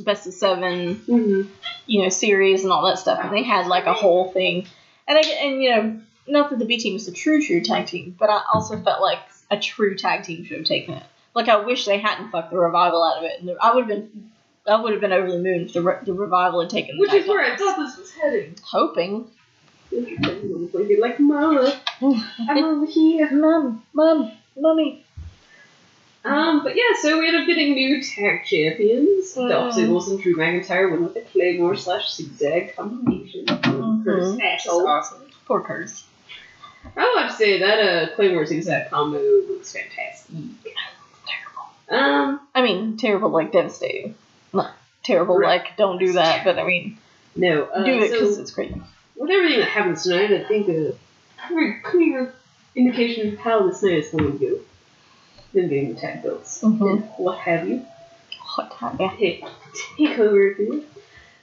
best of seven, Mm-hmm. you know, series and all that stuff, and they had like a whole thing. And I, and you know, not that the B team is a true true tag team, but I also felt like a true tag team should have taken it. Like I wish they hadn't fucked the revival out of it, and the, I would have been. I would have been over the moon if the, re- the revival had taken Which is where I thought this was heading. hoping. Like, Mama, I'm over here. Mom, mom, mommy. Um, but yeah, so we ended up getting new tag champions. Dolph Mm. Ziggles and Drew McIntyre went with a Claymore slash zigzag combination. Mhm. Curtis That's asshole. awesome. Poor Curtis. I would have to say that uh, Claymore zigzag combo looks fantastic. Um, I mean, terrible, like devastating. Not terrible, Right. like don't do that, but I mean, no. Uh, do it so because it's great. with everything that happens tonight, I think a very clear indication of how this night is going to go. Then getting the tag belts Mhm. and what have you. Hot yeah. Take, over.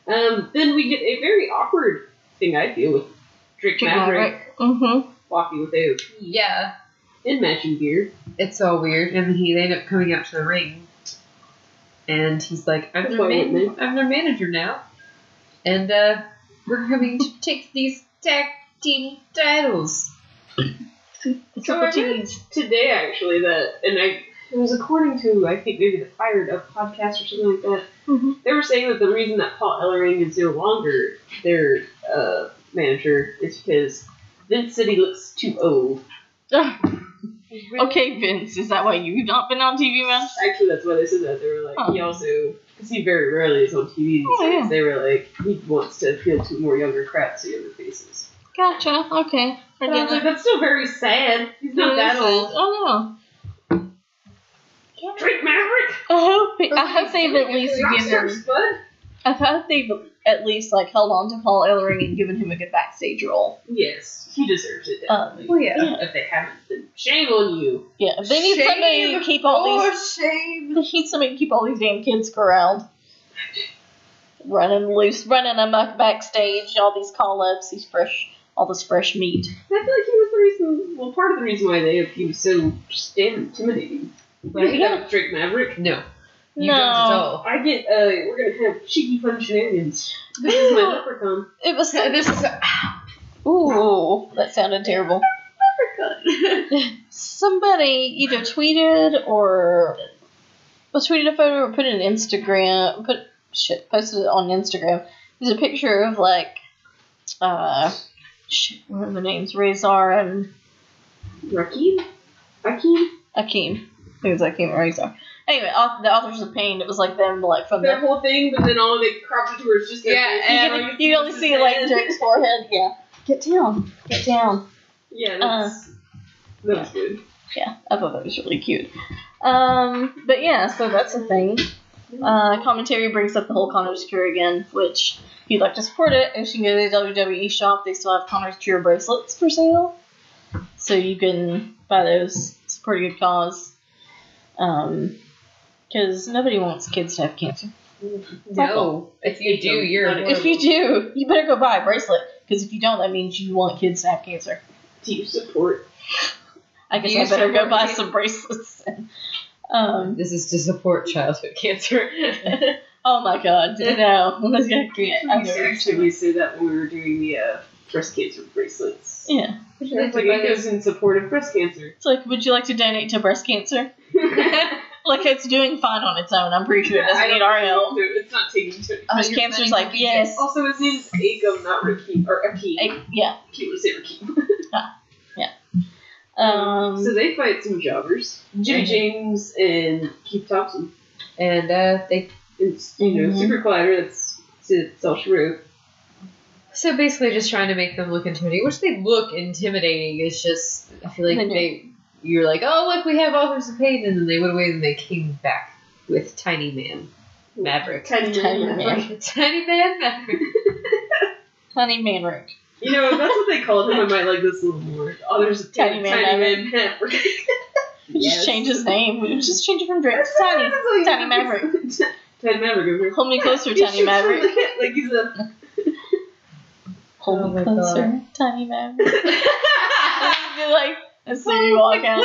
Um, then we get a very awkward thing I feel with Drake Maverick Mm-hmm. walking without Yeah, in matching gear. it's all weird. And he they end up coming out to the ring, and he's like, "I'm their man- I'm their manager now, and uh, we're coming to take these tag team titles." Triple T's. Today, actually, that and I it was according to I think maybe the Fired Up podcast or something like that. Mm-hmm. They were saying that the reason that Paul Ellering is no longer their uh, manager is because Vince said he looks too old. okay, Vince, is that why you've not been on TV, man? Actually, that's why they said that. They were like, Oh. he also, because he very rarely is on TV these Oh, days, yeah. they were like, he wants to appeal to more younger crowds, to younger faces. Gotcha. Okay. I But I was like, that's still very sad. He's not that old. Oh no. Drake Maverick! I hope. I hope they've at least given. I hope they've at least like held on to Paul Ellering and given him a good backstage role. Yes, he deserves it. Um. Well, yeah. If they haven't, then shame on you. Yeah, they need somebody to keep all Oh, these. shame. They need somebody to keep all these damn kids corralled. Running loose, running amok backstage, all these call ups, these fresh, all this fresh meat. I feel like he was the reason, well, part of the reason why they he was so just damn intimidating. Like, Yeah. that with Drake Maverick. No, you No. don't at all. I get, uh, we're gonna have cheeky fun shenanigans. This is my leprechaun. It was This is ooh, that sounded terrible. leprechaun. Somebody either tweeted or was tweeted a photo or put it in Instagram, put shit, posted it on Instagram. There's a picture of like, uh, shit, what are the names? Razor and Rakim? Akeem? Akeem. I think it's Akeem or Razor. Anyway, au- the authors of pain. It was like them, like from That the. whole thing, but then all they cropped it to where just their Yeah, face. You, can, you only see his like head. Drake's forehead. Yeah, get down, get down. Yeah, that's, that's good. Yeah, I thought that was really cute. Um, but yeah, so that's a thing. Uh, commentary brings up the whole Connor's Cure again, which if you'd like to support it, if you can go to the WWE shop, they still have Connor's Cure bracelets for sale. So you can buy those, support a good cause. Um, because nobody wants kids to have cancer. no. If you do, you're If you do, you better go buy a bracelet. Because if you don't, that means you want kids to have cancer. Do you support? I guess You I better go buy kids? some bracelets. Then. um, This is to support childhood cancer. Oh my god, no. I can't. I We know. actually say that when we were doing the uh, breast cancer bracelets. Yeah. It's like it goes in support of breast cancer. It's like, would you like to donate to breast cancer? Like, it's doing fine on its own. I'm pretty sure it doesn't don't need our help. It's not taking to Breast you're cancer's like, to yes. Also, his name's Agum, not Rakeem. Or Akeem. I- yeah. Akeem would say Rakeem. Um, so they fight some jobbers. Jimmy. James and Keith Thompson. and uh, they It's, you know, Mhm. Super Collider, that's, that's all she so basically just trying to make them look intimidating, which they look intimidating. It's just I feel like They they you're like, oh look, we have authors of pain, and then they went away and they came back with Tiny Man Maverick. Tiny, Tiny Man. Man. Tiny Man Maverick. Honey Manrick. You know, if that's what they called him, I might like this a little more. Oh, there's a Tiny Man Tiny Man Maverick. Yes. just change his name. Just change it from Drake to Tiny. Tiny Maverick. Tiny Maverick over here. Hold me closer, He Tiny Maverick. the hip Like he's a. Hold Oh me closer, God. Tiny Maverick. And you're like, as soon as you walk out,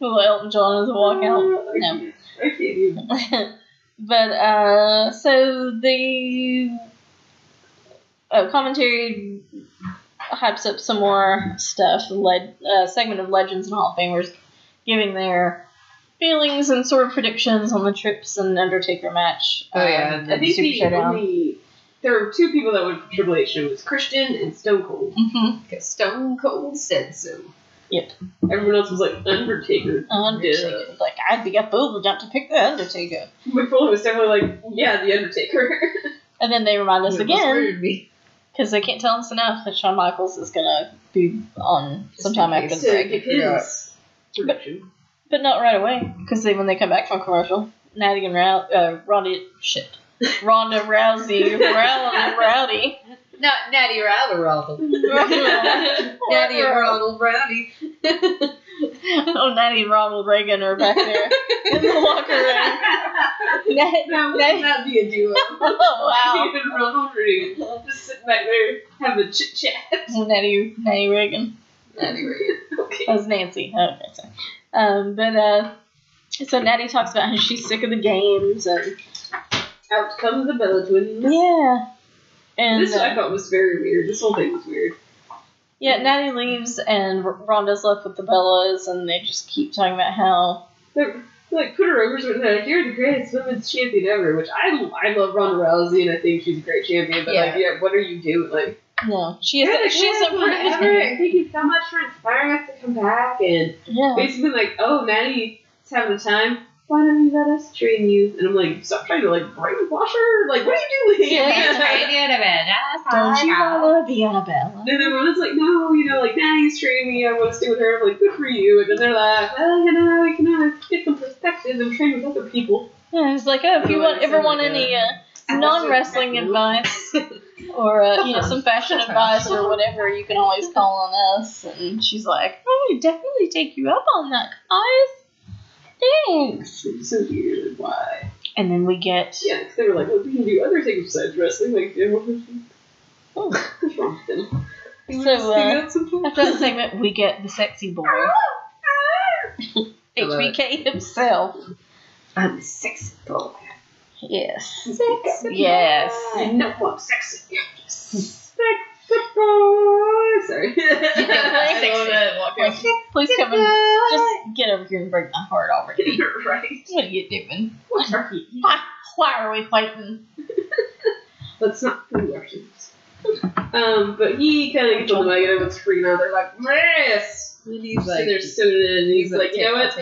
little Elton John as a walk out. No. I can't even. but uh, so the oh, commentary hypes up some more stuff. Led uh, segment of Legends and Hall of Famers giving their feelings and sort of predictions on the Trips and Undertaker match. Oh, yeah, um, and I the think Super the Showdown. only there were two people that went for Triple H. and It was Christian and Stone Cold. Mm-hmm. Because Stone Cold said so. Yep. Everyone else was like Undertaker. Undertaker. Like, I'd be a fool not to pick the Undertaker. Mick Foley was definitely like, yeah, the Undertaker. And then they remind us It again, me. Because they can't tell us enough, that Shawn Michaels is going to be on sometime after the break. his production. But not right away, because when they come back from commercial, Natty and Rou- uh, Ronda, shit, Ronda Rousey, Row- Rowdy, Not Natty Rowdy Rowdy. Natty and Ronald Rowdy. oh, Natty and Ronald Reagan are back there in the locker room. Nat- Now, Natty- wouldn't that be a duo? oh, wow. Even Ronald Reagan just sitting back there having a chit chat. Natty, Natty Reagan. Natty Reagan. Okay. That was Nancy. Okay, sorry. Um, but uh, so Natty talks about how she's sick of the games and Out comes the Bella twins. yeah, and This uh, I thought was very weird. This whole thing was weird. Yeah, Natty leaves and Ronda's left with the Bellas, and they just keep talking about how They're, like put her over like, you're the greatest women's champion ever, which I I love Ronda Rousey and I think she's a great champion, but like Yeah. yeah, what are you doing? Like no, she is she's greatest a ever. Thank you so much for inspiring us to come back and yeah. basically like, oh Natty's having a time. Why don't you let us train you? And I'm like, stop trying to like brainwash her. Like, what are you doing? Yeah. Don't you wanna be Annabella? And then everyone's like, no, you know, like, Natty's training me, I want to stay with her. I'm like, good for you. And then they're like, well, you know, I can uh, get some perspective and train with other people. Yeah, it's like oh, if you want ever want a- any uh, non wrestling advice or uh, you know some fashion advice or whatever, you can always call on us. And she's like, oh, we definitely take you up on that, guys. Thanks. It's so weird. Why? And then we get Yeah, 'cause they were like, well, we can do other things besides wrestling. Like, yeah, what- oh, what's wrong with them? So, uh, after that segment, we get the sexy boy. HBK himself. I'm a sexy boy. Yes. Sexy Yes. boy. No, I'm sexy. Sexy. Sorry. I love that. Like, out. please come and just get over here and break my heart already. You're right. What are you doing? What are you? Why, why are we fighting? Let's not do ourselves. Um, but he kind of gets on the wagon and freaking out. They're like, yes! And he's So like, they're soda and he's, like, you know what?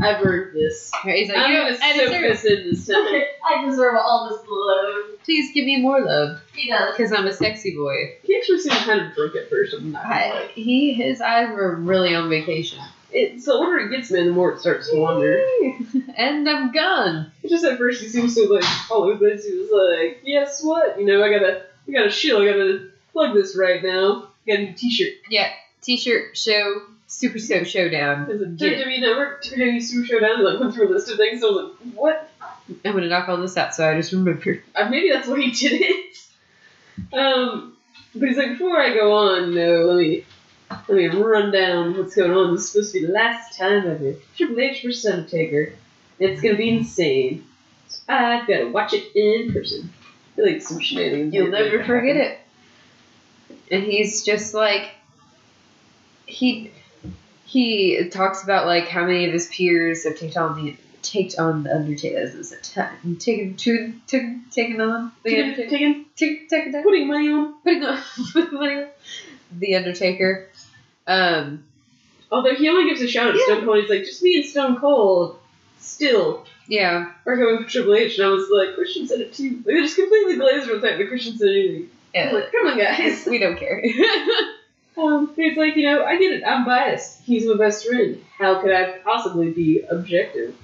I've earned this. He's like, I'm you know, gonna I soak deserve this in this time. I deserve all this love. Please give me more love. He does. Because I'm a sexy boy. He actually seemed kind of drunk at first. I'm not I, he, his eyes were really on vacation. It's the older it gets, man, the more it starts to wander. and I'm gone. Just at first, he seems so like all over place. He was like, "Guess what? You know, I gotta, I gotta shill. I gotta plug this right now. Got a new T-shirt. Yeah, t-shirt show, Super Show Showdown. Get it. WWE Network, WWE Super Showdown. And like went through a list of things. So I was like, what? I'm gonna knock all this out so I just remember. Uh, maybe that's why he did it. Um, but he's like, before I go on, no, let me let me run down what's going on. This is supposed to be the last time ever. Triple H versus Undertaker. It's gonna be insane. So I've got to watch it in person. I like some shenanigans. You'll never forget happen. it. And he's just like he he talks about like how many of his peers have taken on the taken on the Undertaker as a time taken to took taken on the Undertaker taken putting money on. putting on putting money on the Undertaker. Um Although he only gives a shout out to Stone Cold. He's like, just me and Stone Cold. Still, yeah. are going for Triple H, and I was like, Christian said it too. Like, they just completely glazed over the fact that Christian said anything. Yeah. like, come on, guys. We don't care. Um, he's like, you know, I get it. I'm biased. He's my best friend. How could I possibly be objective?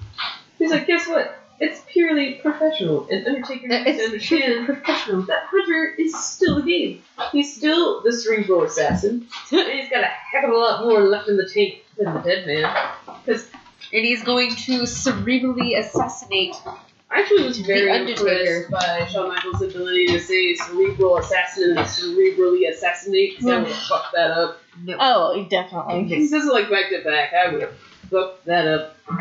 He's like, guess what? It's purely professional. And Undertaker needs to it's understand professional. that Hunter is still a game. He's still the cerebral assassin. and he's got a heck of a lot more left in the tank than the dead man. Because And he's going to cerebrally assassinate actually was very Undertaker. impressed by Shawn Michaels' ability to say cerebral assassin and cerebrally assassinate. 'cause I would have fucked that up. no. Oh, definitely. He says it like back to back. I would have fucked that up.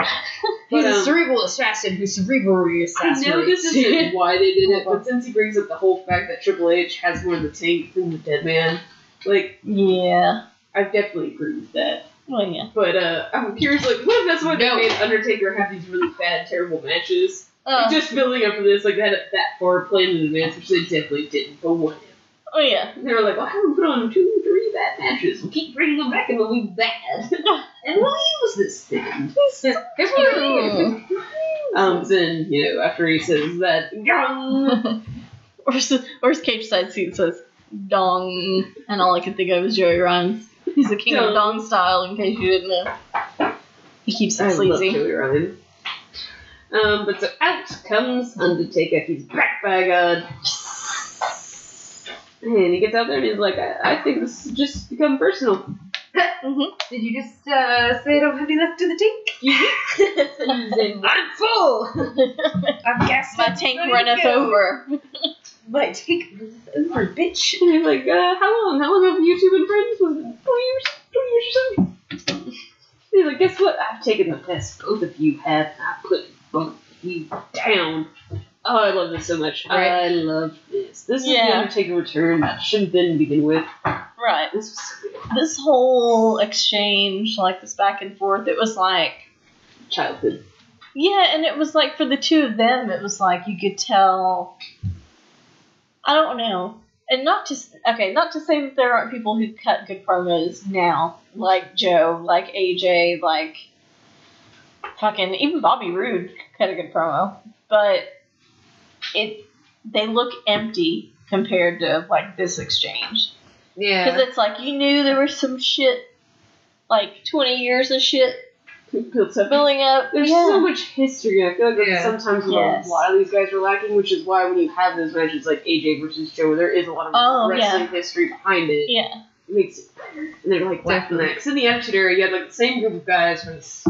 He's But, a um, cerebral assassin who cerebrally I assassinates. know this isn't why they did it, but since he brings up the whole fact that Triple H has more of the tank than the Dead Man, like Yeah. I definitely agree with that. Well, yeah. But uh, I'm curious, like, what if that's why No. they made Undertaker have these really bad, terrible matches? Oh, Just building up for this, like, they had that far planned in advance, which they definitely didn't. But what oh yeah. And they were like, well, how we put on two, three bad matches? We'll keep bringing them back and they'll be bad. and we'll use this thing. um, then, you know, after he says that, the where's Cage side seat says dong, and all I could think of was Joey Ryan. He's the king of Dong. dong style. In case you didn't know, he keeps it I love. Joey Ryan. Um, but so out comes Undertaker. He's back by God. And he gets out there and he's like, I, I think this has just become personal. Did you just uh, say I don't have enough to the tank? I'm full. I've gassed. My tank ready to runneth over. My tank runneth over, bitch. And he's like, uh, how long? How long have you two been friends? Was it two years? Two years or something? He's like, guess what? I've taken the test both of you have, and I put you down. Oh, I love this so much. Right. I love this. This is the Yeah. Undertaker return that should have been to begin with. Right. This was so good. This whole exchange, like this back and forth, it was like childhood. Yeah, and it was like for the two of them, it was like you could tell. I don't know, and not to okay, not to say that there aren't people who cut good promos now, like Joe, like AJ, like fucking even Bobby Roode cut a good promo, but it they look empty compared to like this exchange Yeah, because it's like you knew there was some shit, like twenty years of shit Built up. building up. There's yeah. so much history. I feel like Yeah. sometimes Yes. a lot of these guys are lacking, which is why when you have those matches like AJ versus Joe, where there is a lot of Oh, wrestling history behind it. yeah. It makes it better. And they're like lacking Definitely. that. Because in the Attitude Era, you had like the same group of guys from s-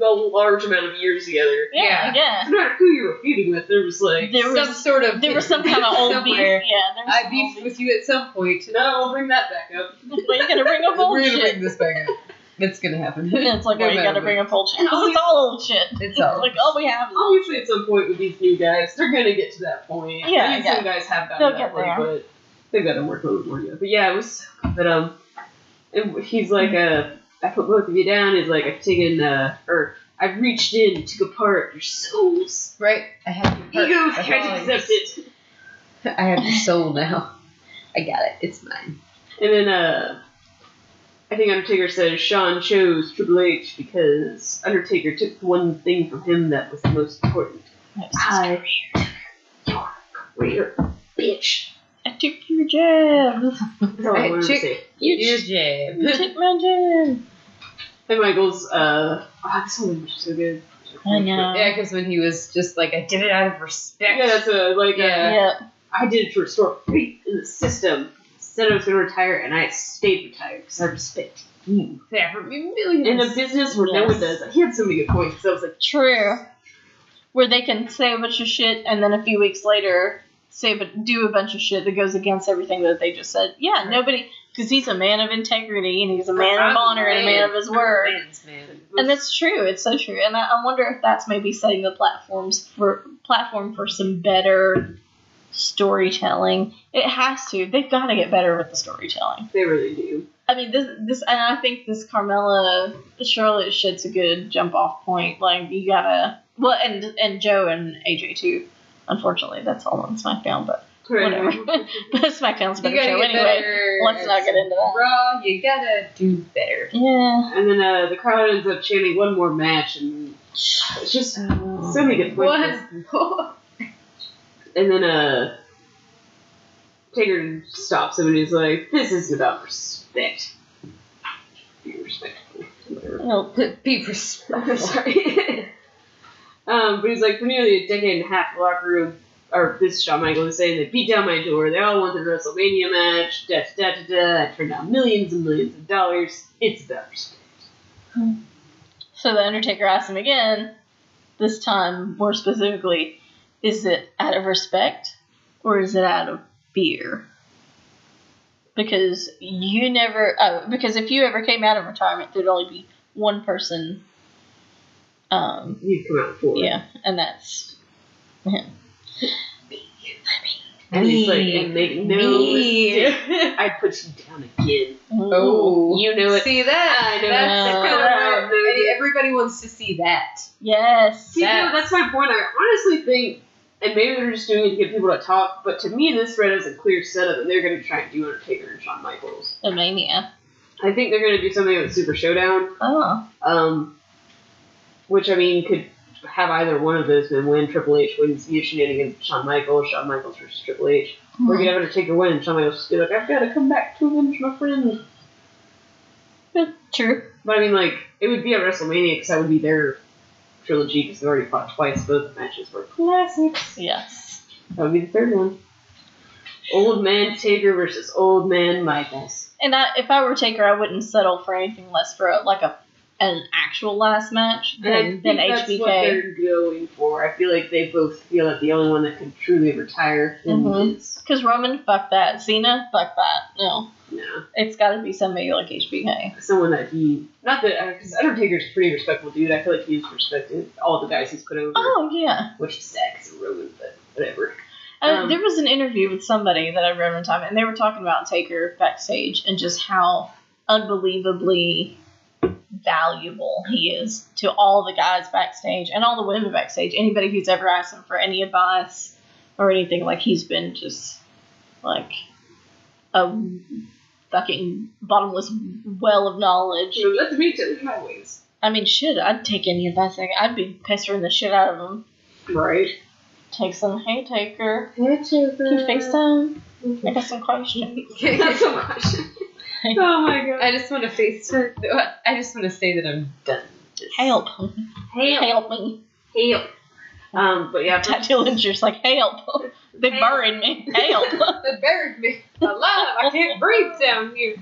a large amount of years together. Yeah, yeah. No matter who you were feuding with, there was like, There Some sort of. there was some kind of old beef. Yeah, there was I some beefed old with you at some point. no, I'll bring that back up. beef. Well, you gotta bring up old We're gonna shit. bring this back up. It's gonna happen. Yeah, it's like, No well, you matter gotta bring up old shit. 'Cause it's all old shit. It's all. like all we have. Is old Obviously, at some point with these new guys, they're gonna get to that point. Yeah, I mean, yeah. some guys have gotten They'll to that get point, there. but they've got to work a little more yet. But yeah, it was. But um, and he's like, uh, I put both of you down. is like, I've taken, uh, or I've reached in, took apart your souls. Right. I have your Ego heart. can't accept it. I have your soul now. I got it. It's mine. And then, uh, I think Undertaker says Shawn chose Triple H because Undertaker took the one thing from him that was the most important. I took your career, bitch. I took your jab. That's all I I wanted to took- say. You You jab. You took my jab. And Michaels, uh, oh, this one was so good. I know. Yeah, because when he was just like, I did it out of respect. Yeah, that's a, like, uh, Yeah. I did it to restore faith in the system. Said I was going to retire, and I stayed retired because I respect you. Yeah, for me, millions. In a business where no one Yes. does. He had so many good points because I was like, True. Where they can say a bunch of shit and then a few weeks later say but do a bunch of shit that goes against everything that they just said. Yeah, nobody because he's a man of integrity and he's a man I'm of honor and a man of his word. Man's man. And that's true. It's so true. And I, I wonder if that's maybe setting the platforms for platform for some better storytelling. It has to. They've got to get better with the storytelling. they really do. I mean, this this, and I think this Carmella Charlotte shit's a good jump off point. Like you gotta, well, and and Joe and AJ too. Unfortunately, that's all on SmackDown, but whatever. but SmackDown's a better gotta show anyway. better. Let's not get into that. Raw, you gotta do better. Yeah. And then uh, the crowd ends up chanting one more match, and it's just so many good points. What? And then uh, Taker stops him and he's like, "This isn't about respect. Be respectful." Whatever. Well, Be respectful. Sorry. um, but he's like, for nearly a decade and a half, the locker room, or this is Shawn Michaels is saying, they beat down my door. They all wanted a WrestleMania match. Da da da da. I turned down millions and millions of dollars. It's respect. So the Undertaker asks him again, this time more specifically, is it out of respect or is it out of fear? Because you never, oh, because if you ever came out of retirement, there'd only be one person. Um, You'd come out for yeah, and that's him. And he's like, and make no Me. mistake, I put you down again. Oh, You know it. See that? I know That's it. kind of everybody wants to see that. Yes. See, no, That's- that's my point. I honestly think, and maybe they're just doing it to get people to talk, but to me, this thread has a clear setup that they're going to try and do Undertaker and Shawn Michaels. The Mania. I think they're going to do something with Super Showdown, Oh. um, which I mean could have either one of those men win. Triple H wins via shenanigans. Shawn Michaels, Shawn Michaels versus Triple H. Hmm. Or you have Undertaker win. and Shawn Michaels just be like, I've got to come back to avenge my friend. True. But I mean, like, it would be at WrestleMania because that would be their trilogy because they've already fought twice. Both matches were classics. Yes. That would be the third one. Old Man Taker versus Old Man Michaels. And I, if I were Taker, I wouldn't settle for anything less for a, like a an actual last match than, than that's what HBK. they're going for. I feel like they both feel that the only one that can truly retire Mhm. is Because Roman, fuck that. Cena, fuck that. No, no, it's got to be somebody like HBK. someone that he not that because Undertaker's a pretty respectable dude. I feel like he's respected all the guys he's put over, Oh yeah. which is sad because Roman, but whatever. Uh, Um, there was an interview with somebody that I read one time, and they were talking about Taker backstage and just how unbelievably valuable he is to all the guys backstage and all the women backstage. Anybody who's ever asked him for any advice or anything, like he's been just like a fucking bottomless well of knowledge. You know, let me tell you my ways. I mean, shit, I'd take any advice. I I'd be pestering the shit out of him. Right. Take some, hey, Taker, That's can you FaceTime? Mm-hmm. I got some questions. That's a question. Oh my god. I just want to face. To, I just want to say that I'm done. Help. Help. Help me. Help. Um, but yeah, Ty Dillinger's like, help. They Help. buried me. Help. They buried me alive. I can't breathe down here.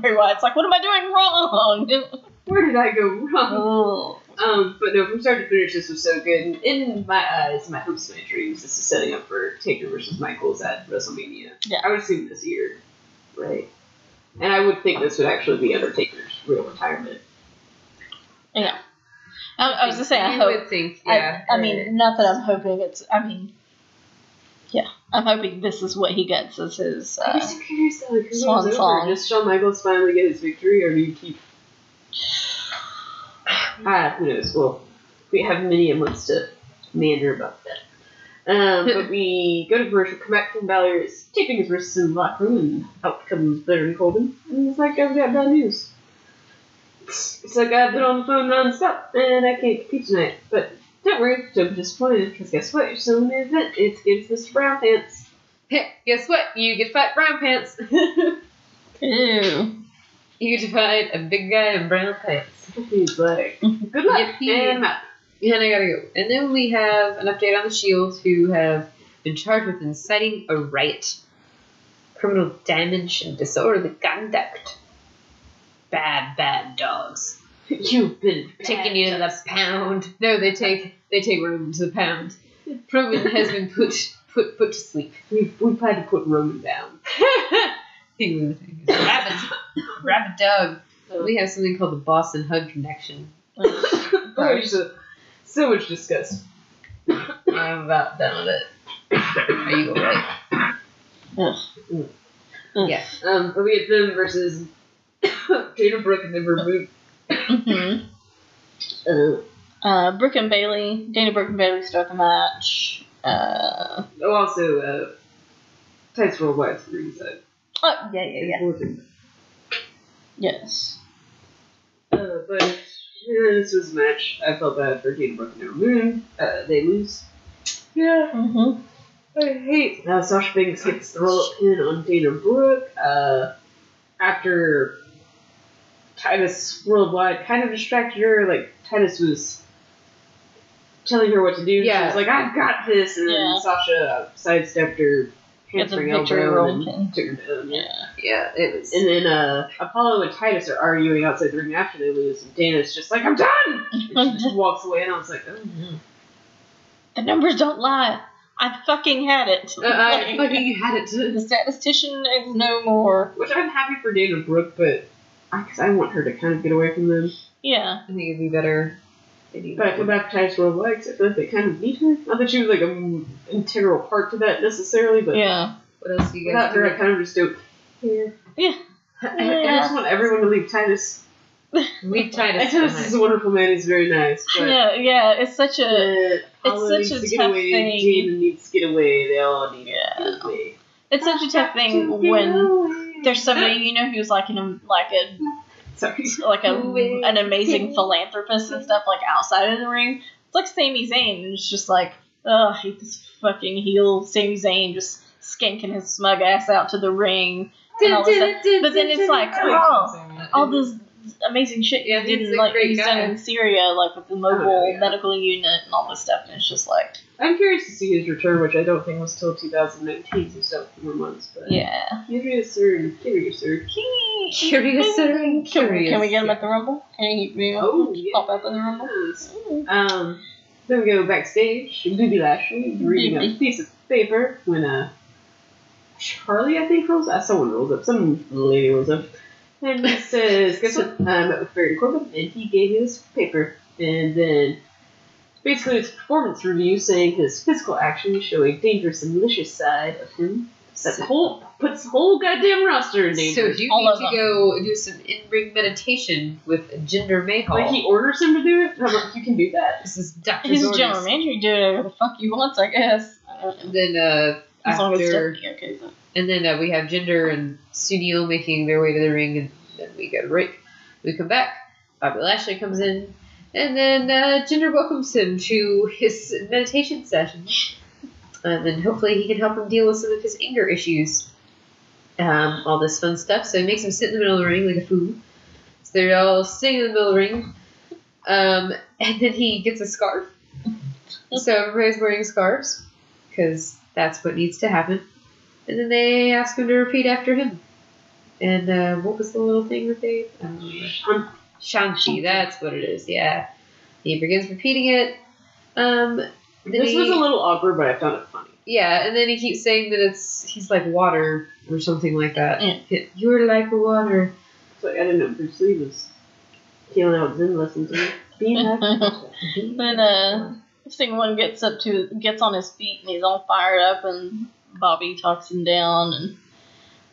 Bray Wyatt's like, what am I doing wrong? where did I go wrong? oh. Um, but no, from start to finish, this was so good. And in my eyes, my hopes, and my dreams, this is setting up for Taker versus Michaels at WrestleMania. Yeah. I would assume this year, right? And I would think this would actually be Undertaker's real retirement. Yeah. I, I was gonna say, I You hope. would think, yeah. I, I mean, not that I'm hoping it's. I mean, yeah, I'm hoping this is what he gets as his. I'm Uh, so curious though, like, Swan song. Does Shawn Michaels finally get his victory, or do you keep? Ah, who knows? Well, we have many months to meander about that. Um, but we go to commercial, come back from Balor's taping his wrists in the locker room, and out comes there Baron Corbin. And he's like, I've got bad news. It's like I've been on the phone nonstop, and I can't compete tonight. But don't worry, don't be disappointed, because guess what? You're still in the event. It's against Mr. Brown Pants. Guess what? You get to fight brown pants. ew. You get to fight a big guy in brown pants. He's like, good luck, Yippee. and. And I gotta go. And then we have an update on the Shield, who have been charged with inciting a riot, criminal damage, and disorderly conduct. Bad, bad dogs. You've been Taking you to the pound. No, they take they take Roman to the pound. Roman has been put put put to sleep. We've, we've had to put Roman down. he was he was a rabid, rabid dog. Oh. We have something called the Boss 'n' Hug Connection. Oh, so, so much disgust. I'm about done with it. Are you alright? Ugh. Yeah. Um, but we had them versus Dana Brooke and then removed. Mhm. Uh, Uh, Brooke and Bayley, Dana Brooke and Bayley start the match. Uh, oh, also, uh, Titus Worldwide for ringside. oh, yeah, yeah, yeah. Important. Yes. Uh, but yeah, this was a match. I felt bad for Dana Brooke and their moon. Uh, they lose. Yeah. Mm-hmm. I hate uh, Sasha Banks gets the roll up pin on Dana Brooke uh, after Titus Worldwide kind of distracted her. Like Titus was telling her what to do. Yeah. She was like, "I've got this," and Yeah. then Sasha sidestepped her hamstring elbow and pin. took her down. Yeah. Yeah. Yeah, it was. And then uh, Apollo and Titus are arguing outside the ring after they lose, and Dana's just like, "I'm done." And she just walks away, and I was like, "Oh no." The numbers don't lie. I fucking had it. Uh, I Like, fucking had it. the statistician is no more. Which I'm happy for Dana Brooke, but because I want her to kind of get away from them. Yeah. I think it'd be better. But I feel bad for Titus Worldwide because I feel like they kind of need her. Not that she was like an integral part to that necessarily, but Yeah. What else do you without guys her, I do? kind of just don't care. Yeah. I, I just want everyone to leave Titus. We've tried to this is a wonderful man. He's very nice. Yeah, yeah, it's such a it's such a to tough away. thing. Jada needs to get away. They all need Yeah. to get away. it's such a tough thing when there's somebody you know who's like an like a Sorry. like a an amazing philanthropist and stuff like outside of the ring. It's like Sami Zayn, and it's just like, oh, I hate this fucking heel Sami Zayn just skanking his smug ass out to the ring. And all this stuff. But then it's like, oh, all this amazing shit Yeah, he he's did like great he's done in Syria, like with the mobile Oh, yeah. medical unit and all this stuff, and it's just like, I'm curious to see his return, which I don't think was till 2019, so still a few more months. But yeah. curious or curious or Curious and Can, curious. can we get him at the Rumble? Can he you know, Oh, yeah. pop up in the Rumble? Yes. Um, then we go backstage. Bobby Lashley is reading a piece of paper when uh, Charlie, I think, rolls up. Someone rolls up. Some lady rolls up. And he says, Guess what? I met with Baron Corbin, and he gave me this paper. And then basically it's a performance review saying his physical actions show a dangerous and malicious side of him. That the whole puts the whole goddamn roster in danger. So do you All need to them. go do some in-ring meditation with Jinder Mahal? like he orders him to do it. I'm like, you can do that. this is Doctor He's a orders. general manager, he do whatever the fuck he wants, I guess. I don't know. And then uh, As long as after, Stephanie okay with it. And then uh, we have Jinder and Sunil making their way to the ring, and then we go to break. We come back. Bobby Lashley comes in, and then uh, Jinder welcomes him to his meditation session, and then hopefully he can help him deal with some of his anger issues. Um, all this fun stuff. So he makes him sit in the middle of the ring like a fool. So they're all sitting in the middle of the ring. Um, and then he gets a scarf. so everybody's wearing scarves because that's what needs to happen. And then they ask him to repeat after him. And uh, what was the little thing that they? I don't remember. Um, Shanti, that's what it is. Yeah. He begins repeating it. Um, then this he- was a little awkward, but I found it funny. yeah, and then he keeps saying that it's he's like water or something like that. Yeah. You're like water. So I didn't know Bruce Lee was healing out Zen lessons. and Being happy. Then uh thing one gets up to gets on his feet and he's all fired up and Bobby talks him down and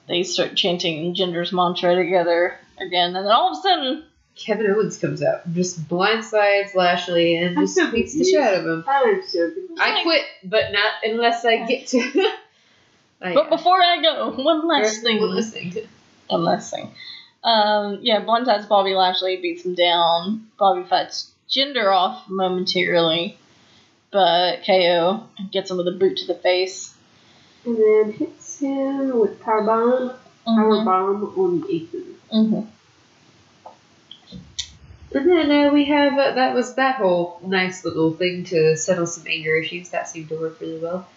they start chanting Jinder's mantra together again and then all of a sudden Kevin Owens comes out, just blindsides Lashley and just so beats the shit out of him. I'm so confused. I quit, but not unless I get to. I, But before I go, one last thing. one last thing. One last thing. Um, yeah, blindsides Bobby Lashley, beats him down. Bobby fights Jinder off momentarily, but KO gets him with a boot to the face. And then hits him with power bomb, power Mhm. bomb on the apron. Mhm. And then uh, we have uh, that was that whole nice little thing to settle some anger issues. That seemed to work really well.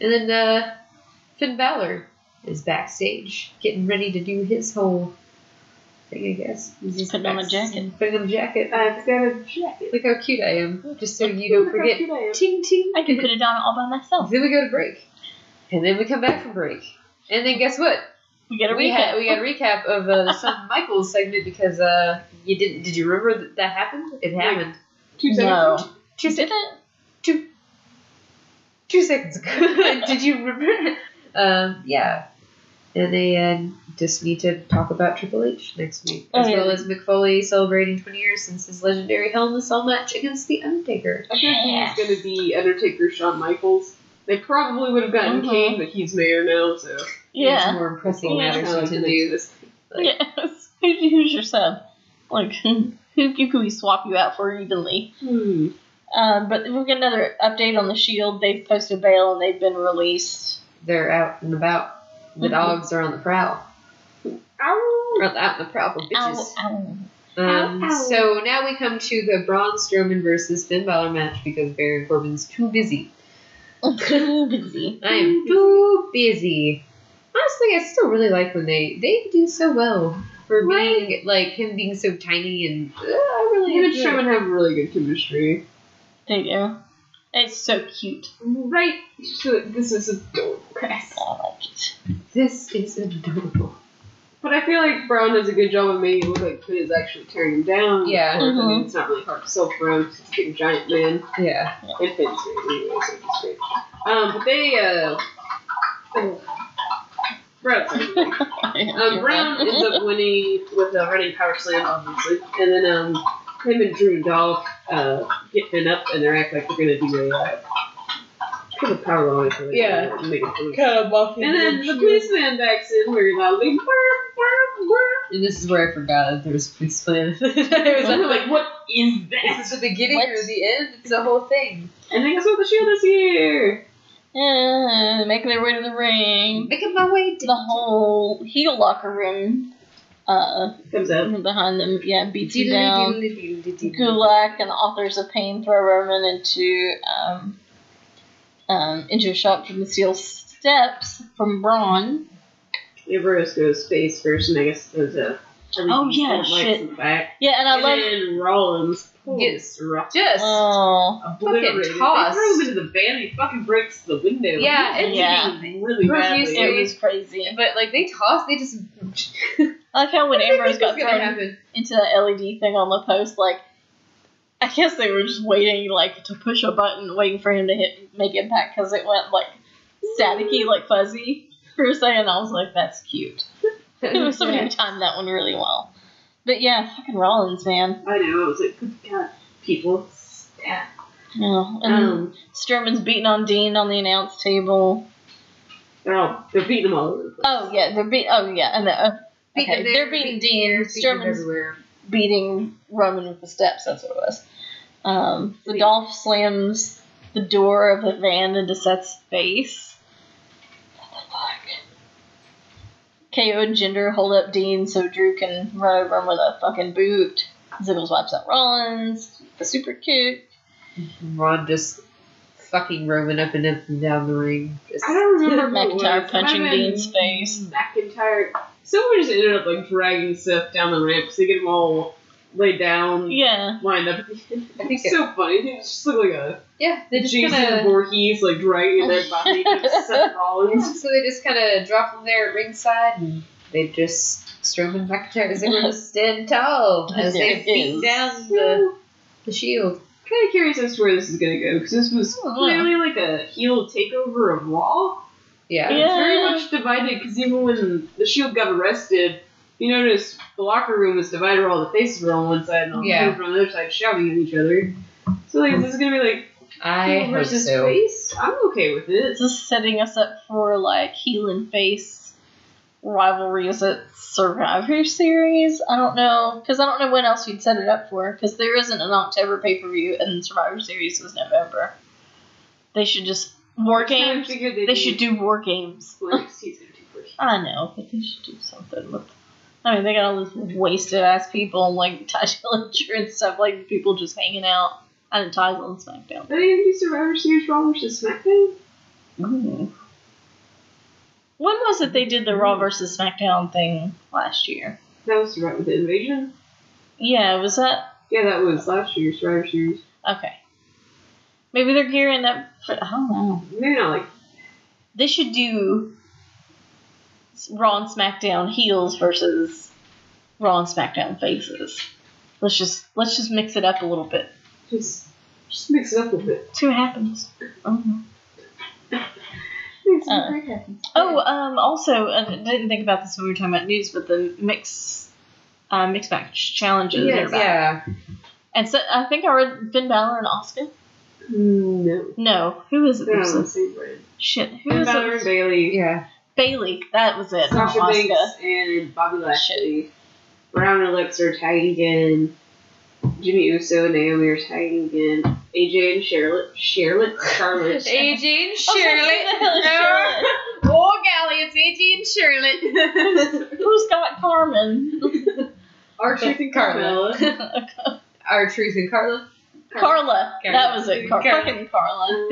And then uh, Finn Balor is backstage, getting ready to do his whole thing. I guess He's just Putting on a jacket. Putting on a jacket. I've got a jacket. Look how cute I am. Just so you don't Look forget. Ting ting. I can put it on all by myself. Then we go to break, and then we come back from break, and then guess what? We get a we recap. had we got a recap of uh, the Shawn Michaels segment because uh you didn't did you remember that that happened? It happened Two seconds. no. two Did seconds it? two seconds ago. did you remember? Um, yeah, and they uh, just need to talk about Triple H next week, Oh, as yeah. well as Mick Foley celebrating 20 years since his legendary Hell in a Cell match against the Undertaker. I feel like Yes. he's going to be Undertaker Shawn Michaels. They probably would have gotten Mhm. Kane, but he's mayor now, so. Yeah. more pressing matters to do. next- Like, yes. Who's your sub? Like, who, who can we swap you out for evenly? Hmm. Um, but we'll get another update on the Shield. They've posted bail and they've been released. They're out and about. The Mhm. dogs are on the prowl. Ow! Or out in the prowl for bitches. Ow, ow. Um, Ow, ow. So now we come to the Braun Strowman versus Finn Balor match because Baron Corbin's too busy. Too busy. I am too busy. Honestly, I still really like when they they do so well for being like him being so tiny and uh, I really Him and enjoy it. Have really good chemistry. They do. It's so cute. Right? So this is adorable, guys. I like it. This is adorable. But I feel like Braun does a good job of making it look like Finn is actually tearing him down. Yeah. Of course, I mean, it's not really hard to sell for him. He's a big giant man. Yeah. And Finn's great anyway, so he's great. Um, but they, uh. oh. Braun's. Um, Braun ends up winning with a running power slam, obviously, and then um, him and Drew and Dolph uh, get Finn up, and they act like they're gonna do a uh, kind of power line for it. Yeah. Make it cool. Kind of walking. And then the policeman backs in very loudly. And this is where I forgot that there was a policeman. I was like, what is this? Is this the beginning What? or the end? It's the whole thing. And then guess what? The shield is here. Yeah, making their way to the ring. Making my way to The whole heel locker room uh, Comes out. behind them, yeah, beats you down. Gulak and the authors of pain throw Roman into um, um, into a shot from the steel steps from Braun. Ambrose goes face first, and I guess goes uh. Oh, yeah, kind of lights shit. back. Yeah, and I and love. then Rollins Gets gets rough. Just Oh, obliterated. fucking tossed. They throw him into the van. He fucking breaks the window. Yeah, He's it's- bleeding really Profusely. badly. it was crazy. but like they toss, they just. I like how when Ambrose got thrown into the LED thing on the post, like I guess they were just waiting, like to push a button, waiting for him to hit make impact because it went like staticky, like fuzzy for a second. I was like, that's cute. It was somebody who timed that one really well. But yeah, fucking Rollins, man. I know. I was like, good God, people. Yeah. Yeah, and Um, Strowman's beating on Dean on the announce table. they're all they're beating them all over the place. Oh yeah, they're beat. Oh yeah, and they're, uh, Beating okay, there, they're beating beating Dean. there, beating Strowman's everywhere. beating Roman with the steps. That's what it was. Um, the Sweet. Dolph slams the door of the van into Seth's face. What the fuck? KO and Jinder hold up Dean so Drew can run over him with a fucking boot. Ziggles wipes out Rollins. The super kick. Ron just fucking roaming up and up and down the ring. Just, I don't remember McIntyre punching Might have Dean's face. McIntyre. Someone just ended up like dragging Seth down the ramp because they get him all laid down, Yeah. lined up. at. I think It's so funny. They just look like a yeah, they just Jason kind of. Voorhees like dragging their body to Seth Rollins. So they just kind of drop them there at ringside, and they just Strowman McIntyre is able to stand tall as they beat down the the shield. Kind of curious as to where this is gonna go because this was Oh, wow. clearly like a heel takeover of Raw. Yeah. And It's very much divided because even when the Shield got arrested, you notice the locker room was divided where all the faces were on one side and all the Yeah. people on the other side shouting at each other. So like, this is this gonna be like I heel hope versus so. face? I'm okay with it. This is setting us up for like heel and face rivalries at Survivor Series. I don't know because I don't know when else you'd set it up for because there isn't an October pay per view and Survivor Series was November. They should just war games. they'd They should do war games. well, NXT's gonna do. I know, but they should do something with. I mean, they got all these wasted ass people and like Tye Dillinger and stuff, like people just hanging out. I didn't ties on SmackDown. Are they gonna do Survivor Series Raw versus SmackDown? Ooh. When was it they did the Raw versus SmackDown thing last year? That was right with the Invasion. Yeah, was that Yeah, that was last year's Survivor Series. okay? Maybe they're gearing up for. I don't know. Maybe not like They should do Raw and SmackDown heels versus Raw and SmackDown faces. Let's just let's just mix it up a little bit. just just mix it up a bit. See what happens. Mhm. Uh, me. Oh, um, also, I didn't think about this when we were talking about news, but the mix, uh, mix match challenges. Yes, are yeah. And so I think I read Finn Balor and Asuka. No. No, who is it? They're that not on the was same brand. Shit, who Finn is Balor and? Bayley, Yeah. Bayley. That was it. Not Sasha Asuka. Banks, and Bobby oh, Lashley. Braun and Alexa are tagging in. Jimmy Uso and Naomi are tagging in. AJ and Charlotte, Charlotte, Charlotte. AJ and I was like, who the hell is Charlotte? Oh, golly, it's AJ and Charlotte. Who's got Carmen? R Truth and Carla. Carmella. R Truth and Carla. Carla. That was it. Car- Carla. fucking Carla.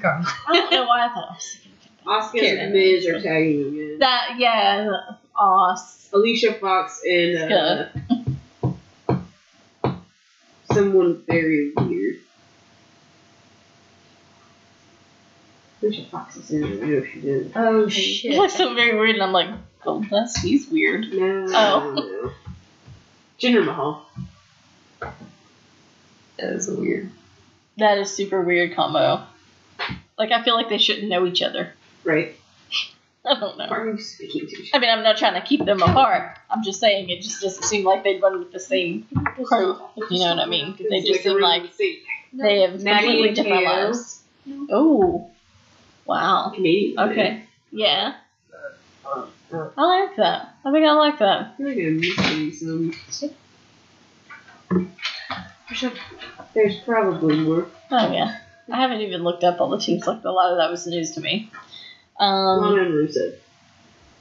Carla. I don't know why I thought I was thinking Asuka Karen. and Miz are tagging again. that. Yeah, Os. Alicia Fox and uh, someone very weird. Alicia Fox is in it. I know she did. Oh, It shit. looks so very weird, and I'm like, oh, that's he's weird. No. Oh. no. Jinder Mahal. That is weird. That is super weird combo. Like I feel like they shouldn't know each other. Right. I don't know. Are you speaking to? I mean, I'm not trying to keep them apart. I'm just saying it just doesn't seem like they'd run with the same crew. If you know what I mean? They just seem like they have Maggie completely different lives. Oh, wow. Canadian. Okay. Yeah. I like that. I think I like that. I feel like I'm missing some. There's, there's probably more. Oh yeah. I haven't even looked up all the teams. Like a lot of that was news to me. Lana Um, and Rusev.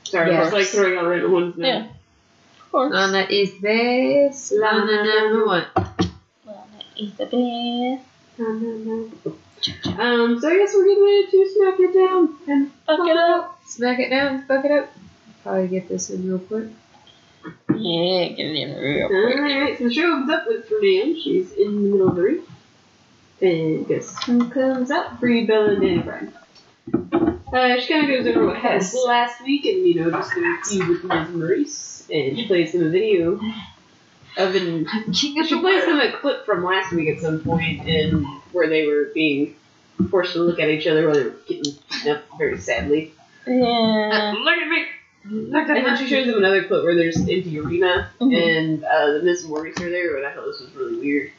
Sorry, Yes. I was like throwing out random ones now. yeah. Of course. Lana is best. Lana number one. Well, is the best. Um, so I guess we're getting ready to smack it down and Fuck it up. Smack it down. Fuck it up. Probably get this in real quick. Yeah, get it in real quick. Alright, so the show opens up with Fernand. She's in the middle of the ring. And guess who comes up? Brie Bella and Danny Bryan. Uh, she kind of goes over what happened last week and, you know, just their feud with Miz Maryse. And she plays them a video of an. King She plays them a clip from last week at some point and where they were being forced to look at each other while they were getting beaten up very sadly. Yeah. Look at me! And then she shows them another clip where there's an empty arena Mhm. and uh, the Miz and Maryse are there, and I thought this was really weird.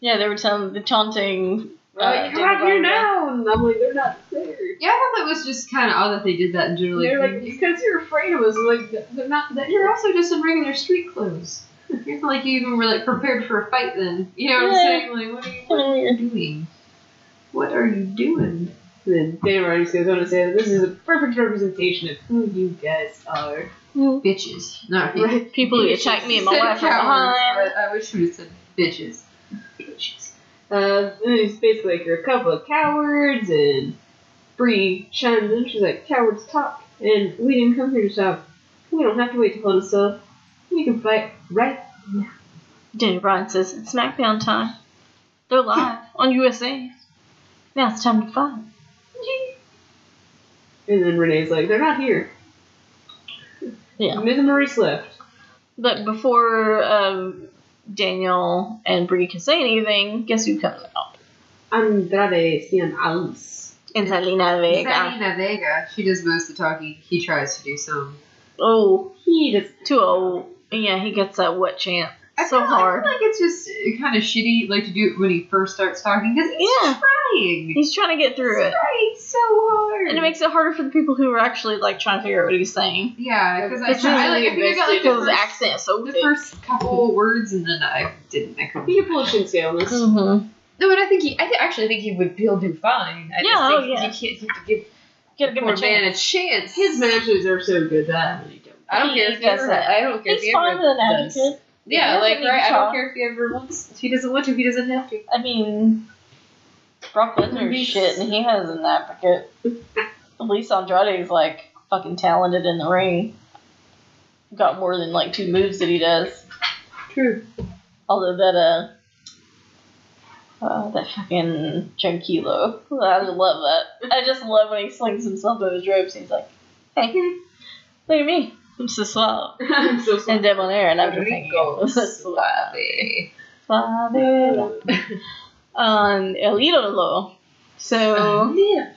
Yeah, they were telling the taunting. Uh, like, come David out here now! And I'm like, they're not there. Yeah, I thought that was just kind of odd that they did that in general. they're like, because you're afraid of us. Like, they're not that. You're also just in regular street clothes. It's not like you even were like prepared for a fight then. You know what I'm saying? Like, what are you, what are you doing? What are you doing? And then Dan Rogers goes on to say that this is a perfect representation of who you guys are. Bitches, not people. Right. People who attack me and my Said wife from behind. I wish we would have said bitches. Uh, and he's basically like, you're a couple of cowards, and Brie chimes in. She's like, cowards talk, and we didn't come here to talk. We don't have to wait to call us up. We can fight right now. Danny Bryan says it's SmackDown time. They're live on USA. Now it's time to fight. And then Renee's like, they're not here. Yeah. Miz and Maryse left. But before um, Daniel and Brie can say anything, guess who comes out? Andrade Cien Almas. And Zelina Vega. Zelina Vega. She does most of the talking. He tries to do some. Oh, He does. too old. Yeah, he gets that wet chant. I So feel, hard. I feel like it's just kind of shitty, like to do it when he first starts talking because he's Yeah. trying. He's trying to get through He's it. trying hard. And it makes it harder for the people who are actually like trying to figure out what he's saying. yeah, because I, It's I, like, I really think I got like the Because his first, accent is so the thick. first couple words and then I didn't. I couldn't. he can pull a Shinsuke on this. Mm-hmm. No, and I think he. I th- actually think he would. He'll do fine. I Yeah, just oh, think yeah. you can't. You have to give Gotta give him poor a man a chance. chance. His matches are so good that I really don't. I don't He care if he ever, that. I don't care if He's he fine ever with an does. advocate. Yeah, He like right. I don't care if he ever wants. If he doesn't want to, he doesn't have to. I mean, Brock Lesnar's He's- shit, and he has an advocate. At least is like fucking talented in the ring. Got more than like two moves that he does. True. Although that uh, uh that fucking Tranquilo, I love that. I just love when he slings himself to his ropes. He's like, "Hey, look at me, I'm so suave." I'm so sorry. And Debonair, and I'm just thinking, suave, Suave. suave. On El Ídolo. So, yeah.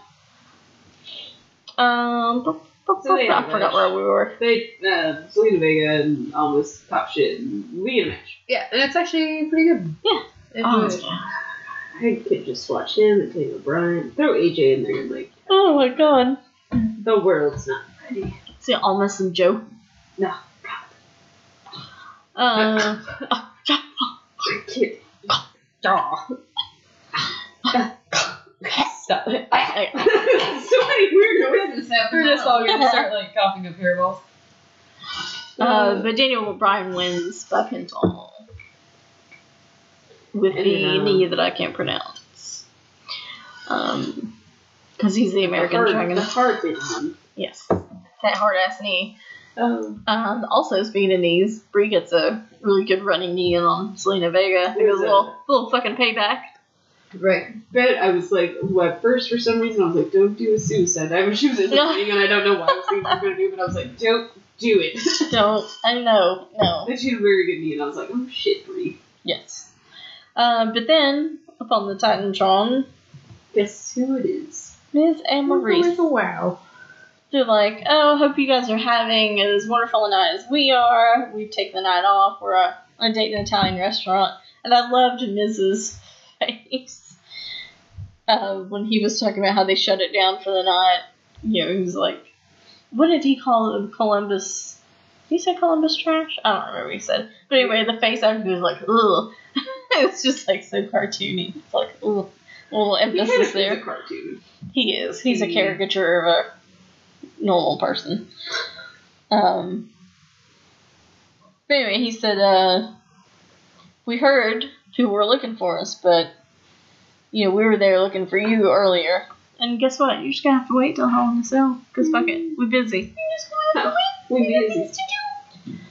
um, b- b- So they I forgot where we were. They, uh, Zelina Vega and Almas top shit, and we get a match. Yeah, and it's actually pretty good. Yeah. Enjoy Oh, it. yeah. I could just watch him and Daniel Bryan. Throw AJ in there and like, oh my god. the world's not ready. See, almost some Joe. No. Uh, I can't. Stop it. So many weird noises. We're just all gonna start like coughing up hairballs. uh, but Daniel Bryan wins by pinfall with And the then, um, knee that I can't pronounce. Um, because he's the American the hard, Dragon. The hard bitten one. Yes, that hard ass knee. Um, Um, also, speaking of knees, Brie gets a really good running knee in on Zelina Vega. I it was a little, little fucking payback. Right. but I was like, well, at first, for some reason, I was like, don't do a suicide. She was in No. and I don't know what I was thinking I going to do, but I was like, don't do it. Don't. I know. No. and she had a very good knee, and I was like, oh shit, Brie. Yes. Uh, but then, up on the Titantron, Guess who it is? Miz Anne Maryse. wow. they're like, "Oh, hope you guys are having as wonderful a night as we are. We've taken the night off. We're on a date in an Italian restaurant." And I loved Mrs. face uh, when he was talking about how they shut it down for the night. You know, he was like, "What did he call it? Columbus?" Did he say Columbus trash? I don't remember what he said. But anyway, the face after he was like, "Ugh." it's just like so cartoony. It's like, ugh. A little of emphasis is there. a cartoon. He is. He's a caricature of a normal person. Um. But anyway, he said, uh, we heard people were looking for us, but, you know, we were there looking for you earlier. And guess what? You're just gonna have to wait till Hell in the Cell, because fuck it. We're busy. We're busy.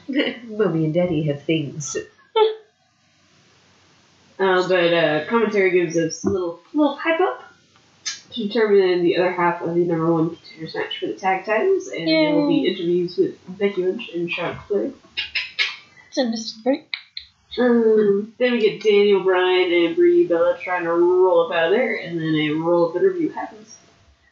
Mommy and Daddy have things. Uh, but uh, commentary gives us a little little hype up to determine the other half of the number one contenders match for the tag titles, and there will be interviews with Becky Lynch and Charlotte Flair. It's a Mr. Um, then we get Daniel Bryan and Brie Bella trying to roll up out of there, and then a roll up interview happens.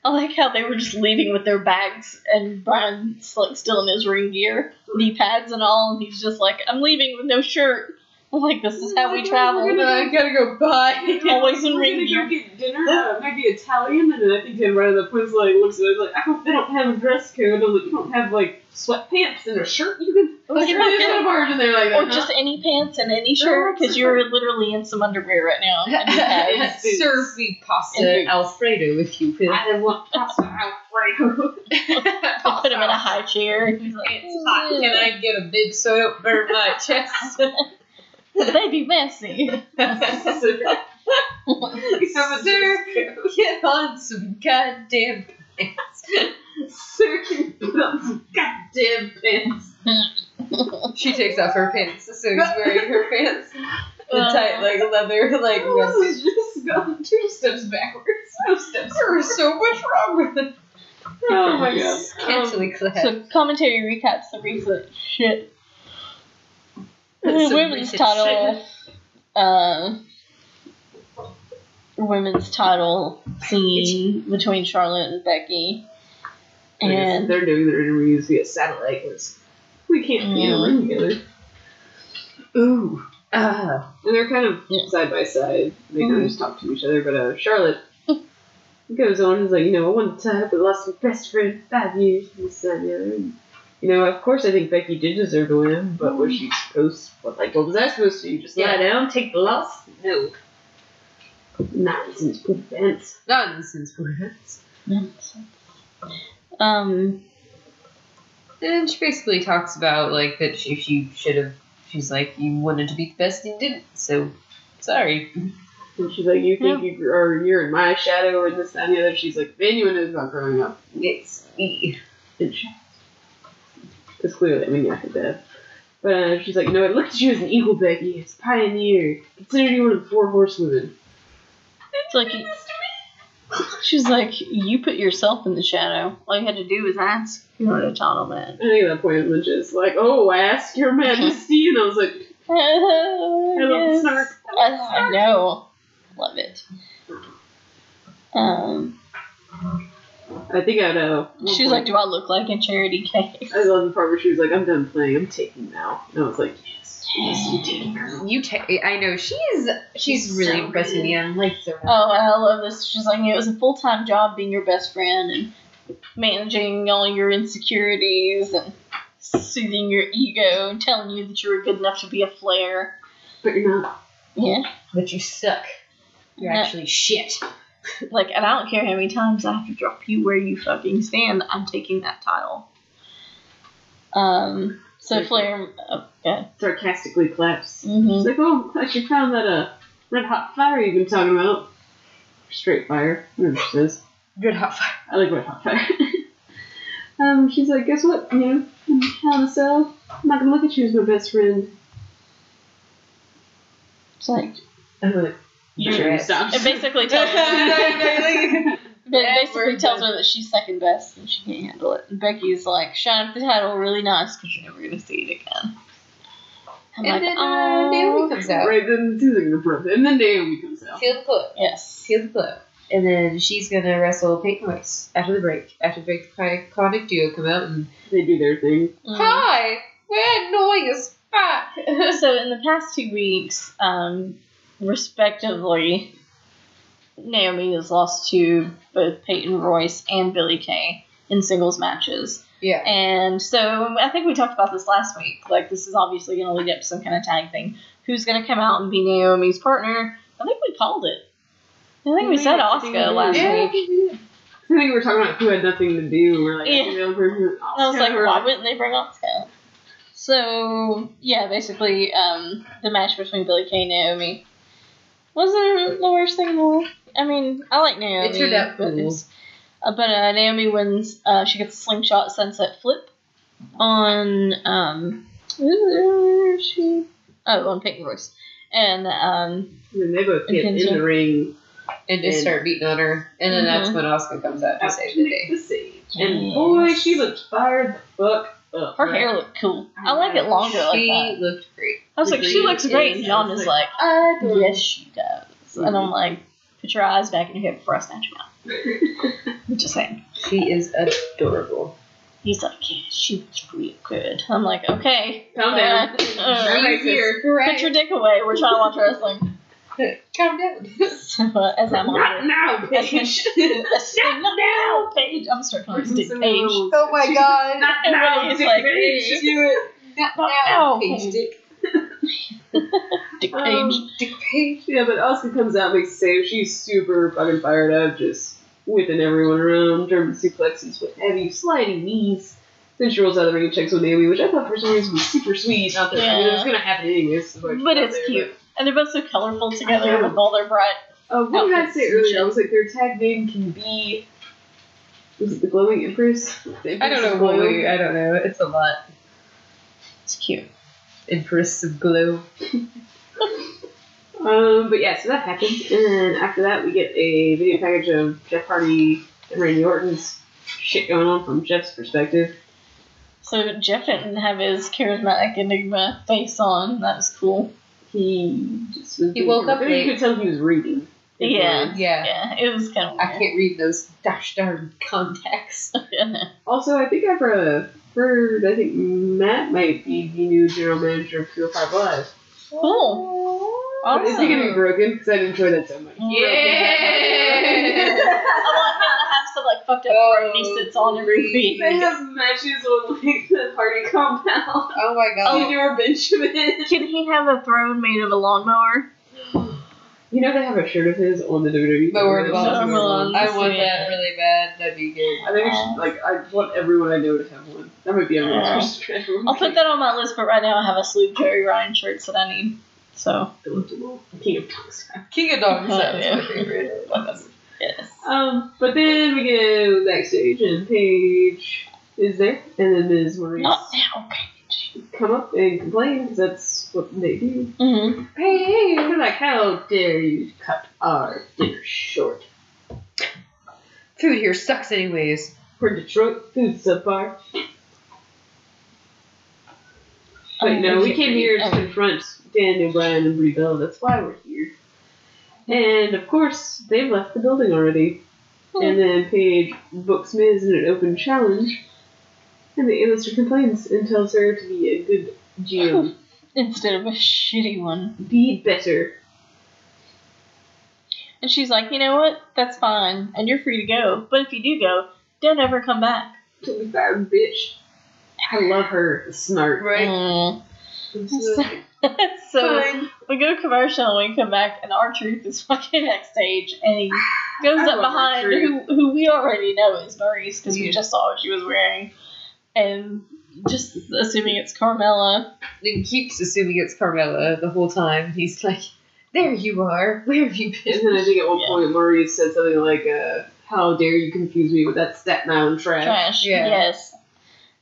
I like how they were just leaving with their bags, and Bryan's like still in his ring gear, knee pads and all, and he's just like, I'm leaving with no shirt. I'm like, this is how we travel. We're gonna I gotta go buy. Always in We're ring gonna gear. go get dinner, uh, maybe Italian, and then I think Dan Bryan at the point's like looks at it like, I hope they don't have a dress code. I'm like, you don't have like sweatpants and a shirt. You can Or like, just- there's not a barge in there like that. Or huh? just any pants and any shirt, because you're literally in some underwear right now. And knee. Serve me pasta And- Alfredo if you will. I want pasta Alfredo. Put him in a high chair. He's like, It's hot. Can I get a bib so I don't burn my chest? They be messy. Sir, get on some goddamn pants. Sir, can you put on some goddamn pants? She takes off her pants, so she's wearing her pants. The Uh, tight, like leather, like This is just gone two steps backwards. No steps. There's so much wrong with it. Oh my god. Scantily clad. So commentary recaps the recent shit. The Some women's title, uh, women's title scene between Charlotte and Becky, and they're doing their interviews via satellite because we can't be in a room together. Ooh. Ah. And they're kind of Yeah. side by side. They kind Mhm. of just talk to each other. But uh, Charlotte goes on and is like, you know, I wanted to have lost my best friend for five years, and this, that, and the other. And, you know, of course, I think Becky did deserve to win, but was she supposed? What, like, what was I supposed to do? Just lie down, take the loss? No. Nonsense, pants. Nonsense, perhaps. um, And she basically talks about like that she she should have. She's like you wanted to be the best and didn't. So sorry. And she's like, you think you are you're in my shadow or this, that, and the other. She's like, anyone knows about growing up, It's me. Because clearly, I mean, yeah, bet. But uh, she's like, you know, I looked at you as an equal, Becky. It's a pioneer. Considered you one of the four horsewomen. it's like she's like, you put yourself in the shadow. All you had to do was ask. You wanted a title man. I think at that point, Lynch is like, oh, ask your majesty. And I was like, I love the snark. I, I know. Love it. Um, I think I know. She was like, do I look like a charity case? I love the part where she was like, I'm done playing. I'm taking now. And I was like, yes. Yes, you take girl. You ta- I know she's she's really So impressing me I'm like so. Oh, I love this. She's like, it was a full time job being your best friend and managing all your insecurities and soothing your ego and telling you that you were good enough to be a flair. But you're not. Yeah. But you suck. You're Yeah. actually shit. Like, and I don't care how many times I have to drop you where you fucking stand. I'm taking that title. Um. So Okay. Flair. Okay. Sarcastically claps. hmm She's like, oh, I'm glad you found that, uh, red hot fire you've been talking about. Straight fire. Whatever she says. Good hot fire. I like red hot fire. um, she's like, guess what? You know, Hell in a Cell, I'm not gonna look at you as my best friend. It's like I'm like, You're Sure, right. It basically tells her. Basically tells her that she's second best and she can't handle it. And Becky's like, shine up the title really nice because you're never going to see it again. I'm And like, then uh, oh. Naomi comes out. Right then, Susan the brother, and then Naomi comes out. Feel the glow. Yes. Feel the glow. And then she's gonna wrestle Peyton Royce after the break. After the break, the iconic duo come out and They do their thing. Mhm. hi, we're annoying as fuck. so in the past two weeks, um, respectively, Naomi has lost to both Peyton Royce and Billie Kay in singles matches. yeah. And so I think we talked about this last week. Like this is obviously going to lead up to some kind of tag thing. Who's going to come out and be Naomi's partner? I think we called it. I think we said I we Asuka last Yeah. week. I think we were talking about who had nothing to do. We're like, Yeah. the other person, I was like, We're why wouldn't they bring Asuka? So yeah, basically, um, the match between Billy Kay and Naomi wasn't the worst thing in the world. I mean, I like Naomi. It turned out but cool. uh, but uh, Naomi wins. Uh, she gets a slingshot sunset flip on um, where is she? Oh, on Peyton Royce, and um, And then they both get in the ring And just And- start beating on her. And then that's Mhm. when Asuka comes out to save the day. the save. And boy, she looked fired the fuck up. her right? hair looked cool. I like it longer like She that. looked great. I was the like, she looks great, and John is like, like, Adorable. yes, she does. And I'm like, put your eyes back in your head before I snatch them out. I'm just saying. She is adorable. He's like, yeah, she looks real good. I'm like, okay. Calm down. Uh, uh, here. put your dick away. We're trying to watch wrestling. Calm down. So, uh, as I'm on Not it. now, Paige. bitch. Not now, Paige. I'm starting to Dick Listen, Paige. little- Oh my god. Not now, Everybody's Dick like, Paige. Do it. Not Not now. now. Paige Dick. Dick Paige. Um, Dick Paige. Yeah, but Asuka comes out, makes a save. She's super fucking fired up, just whipping everyone around, German suplexes, what have you, sliding knees. Then she rolls out of the ring and checks with Naomi, which I thought for some reason was super sweet. Not that I mean, it was Yeah. gonna happen anyways. so I but thought it's there, cute. And they're both so colorful together with all their bright. Uh, what did I Outfits say earlier? shit. I was like, their tag name can be. Was it the Glowing Empress? The I don't know of Glow? we, I don't know. It's a lot. It's cute. Empress of Glow. Um, but yeah, so that happened, and then after that, we get a video package of Jeff Hardy and Randy Orton's shit going on from Jeff's perspective. So Jeff didn't have his charismatic enigma face on. That was cool. He just was He woke up I mean, late. You could tell he was reading. Yeah. lines. Yeah. Yeah, it was kind of. I can't read those dash darn contacts. Also, I think I've uh, heard. I think Matt might be the new general manager of Pure Five Live. cool. But is he Awesome. gonna be broken? Because I enjoy that so much. Yeah. fucked up oh. throne he sits on every week. They have matches on like the party compound. Oh my god. Señor Benjamin. Can he have a throne made of a lawnmower? You know they have a shirt of his on the WWE. Lower cover. bottom. Lower bottom. I want Yeah. that really bad. That'd be good. I think we should like. I want everyone I know to have one. That might be everyone's Yeah. first everyone's I'll put that on my list, but right now I have a sleeve Joey Ryan shirts that I need. So Delectable. King of Tungsten. King of Dogs. Oh, That's yeah. my favorite. Yes. Um, but then we go backstage and Paige is there, and then Miz Maryse Not now, Paige. come up and complain because that's what they do. Mm-hmm. Hey, hey, they're like, how dare you cut our dinner short? Food here sucks anyways. We're Detroit food subpar. But no, we came here to confront Daniel Bryan and Brie Bell. That's why we're here. And of course, they've left the building already. And then Paige books Miz in an open challenge. And the A-lister complains and tells her to be a good GM. Instead of a shitty one. be better. And she's like, you know what? That's fine. And you're free to go. But if you do go, don't ever come back. Bad bitch. I love her. Smart. Right. Mm. So, so fine. we go to commercial and we come back and R Truth is fucking backstage and he goes I up behind who, who we already know is Maryse because we just saw what she was wearing and just assuming it's Carmella He keeps assuming it's Carmella the whole time. He's like, "There you are. Where have you been?" And then I think at one Yeah. point Maryse said something like, uh, "How dare you confuse me with that Staten Island trash?" trash Yeah. yes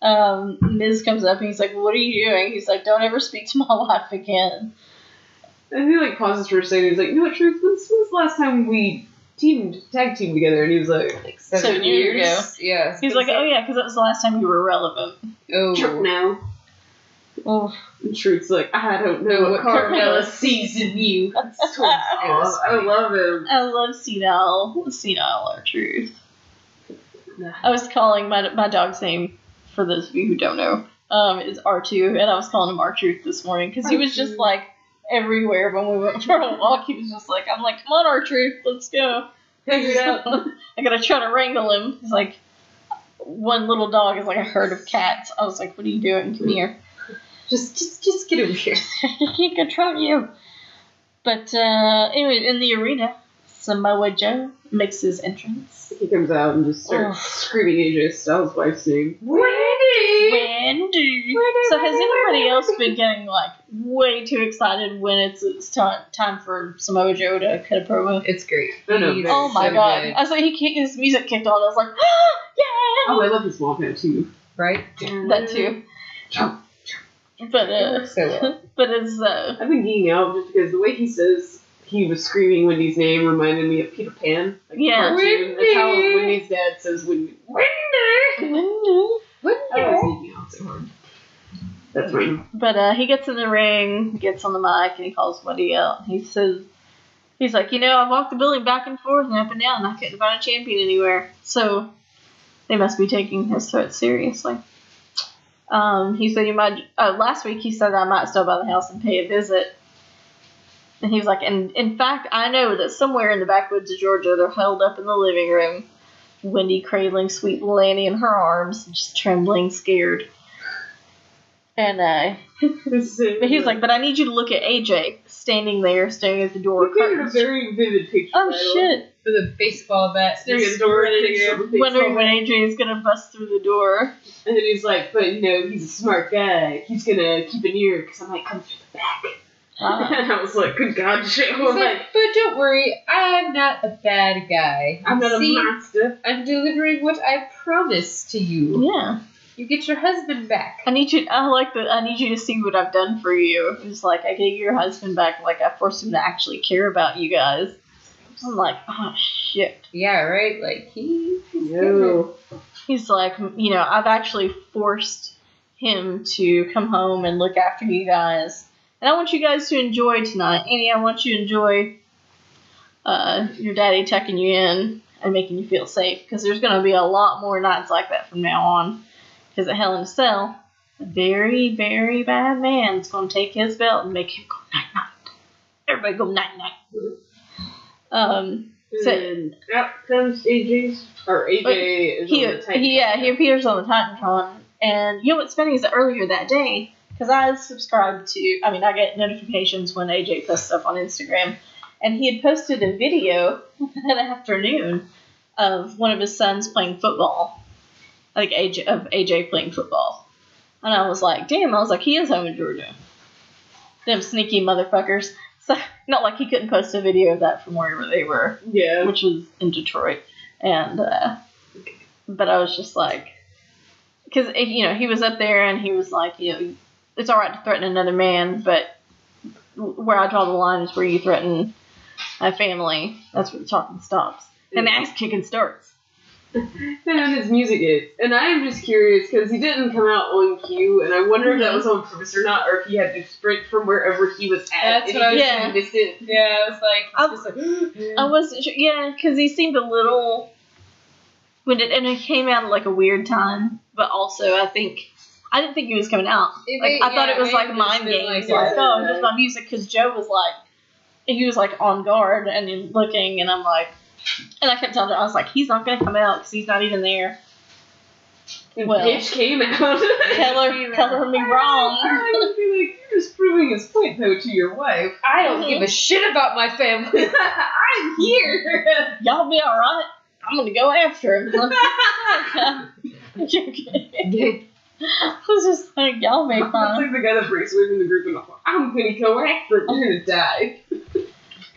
um, Miz comes up and he's like what are you doing he's like don't ever speak to my wife again And he like pauses for a second. He's like, "You know what, truth? When's, when's the last time we teamed tag teamed together?" And he was like, Like Seven years ago. Yeah. he's like oh yeah because that was the last time you were relevant "Jerk Oh. now." Oh, And Truth's like, I don't know Know what what Carmella Carmella sees in you. that's That's awesome. I love him. I love senile, senile R Truth. I was calling my my dog's name for those of you who don't know um, is R2, and I was calling him R Truth this morning because he was just like everywhere when we went for a walk. He was just like, I'm like, come on, R Truth, let's go. Figure it out. I gotta try to wrangle him. He's like, one little dog is like a herd of cats. I was like, what are you doing? Come here. Just, just, just get over here. I can't control you. But uh, anyway, in the arena, Samoa Joe makes his entrance. He comes out and just starts Ugh. screaming AJ Styles' wife's name. Wendy. So has anybody else been getting like way too excited when it's, it's time time for Samoa Joe to cut a promo? It's great. No, no, He's Oh my so god! good. I was like, he kicked, his music kicked on. I was like, yeah, Oh, I love his small pant too. Right? that too. But uh, So well. but it's uh, I've been geeking out just because the way he says he was screaming Wendy's name reminded me of Peter Pan. Like Yeah. cartoon. That's how Wendy's dad says Wendy. Wendy! Wendy. I was geeking out. That's fine. But uh, he gets in the ring, gets on the mic, and he calls Wendy out. He says, he's like, you know, I walked the building back and forth and up and down, and I couldn't find a champion anywhere. So they must be taking his threat seriously. Um, he said, you might. Uh, last week he said I might stop by the house and pay a visit. And he was like, and in fact, I know that somewhere in the backwoods of Georgia, they're held up in the living room, Wendy cradling sweet Annie in her arms, just trembling, scared. And uh, but he was like, but I need you to look at AJ standing there, staring at the door. You painted a very vivid picture. Oh shit! With a baseball bat. Staring at the door and taking over the Wondering when. AJ is gonna bust through the door. And then he's like, but you know, he's a smart guy. He's gonna keep an ear because I might come through the back. Ah. and I was like, good God, shit. I He's was like, like, but don't worry, I'm not a bad guy. I'm not See, a monster. I'm delivering what I promised to you. Yeah, You get your husband back. I need you. I like that. I need you to see what I've done for you. It's like I gave your husband back. Like I forced him to actually care about you guys. I'm like, oh shit. Yeah, right? Like, he, he's No. He's like, you know, I've actually forced him to come home and look after you guys. And I want you guys to enjoy tonight. Annie, I want you to enjoy uh, your daddy tucking you in and making you feel safe. Because there's going to be a lot more nights like that from now on. Because at Hell in a Cell, a very, very bad man's going to take his belt and make him go night night. Everybody go night night. Um, So- and out comes AJ's or AJ is he, on the Titan. he yeah he appears on the Titantron, and you know what's funny is that earlier that day, because I subscribed to, I mean I get notifications when AJ posts stuff on Instagram, and he had posted a video that afternoon of one of his sons playing football, like AJ of AJ playing football, and I was like, damn, I was like he is home in Georgia. Them sneaky motherfuckers. So not like he couldn't post a video of that from wherever they were Yeah. which was in Detroit, and uh, but I was just like, because you know he was up there and he was like, you know, it's all right to threaten another man, but where I draw the line is where you threaten a family. That's where the talking stops, and the ass kicking starts. And his music is. And I am just curious because he didn't come out on cue, and I wonder if that mm-hmm. was on purpose or not, or if he had to sprint from wherever he was at. That's and what I was just Yeah. missed. Yeah, I was like, I- he's just like, I wasn't sure, yeah, because he seemed a little when it and it came out at like a weird time, but also I think. I didn't think he was coming out. It Like, may- I thought it was like have mind just been games. like, Like, yeah. oh, just my music. Because Joe was like, he was like on guard and then looking, and I'm like, and I kept telling her, I was like, he's not gonna come out because he's not even there. Well, bitch came out. Tell her, tell her me I wrong. would be like, you're just proving his point though to your wife. I don't mm-hmm. give a shit about my family. I'm here. Y'all be all right. I'm gonna go after him. I'm joking. I was just like, y'all be That's fine. like the guy that breaks away from the group and I'm I'm gonna go after him. You're gonna die.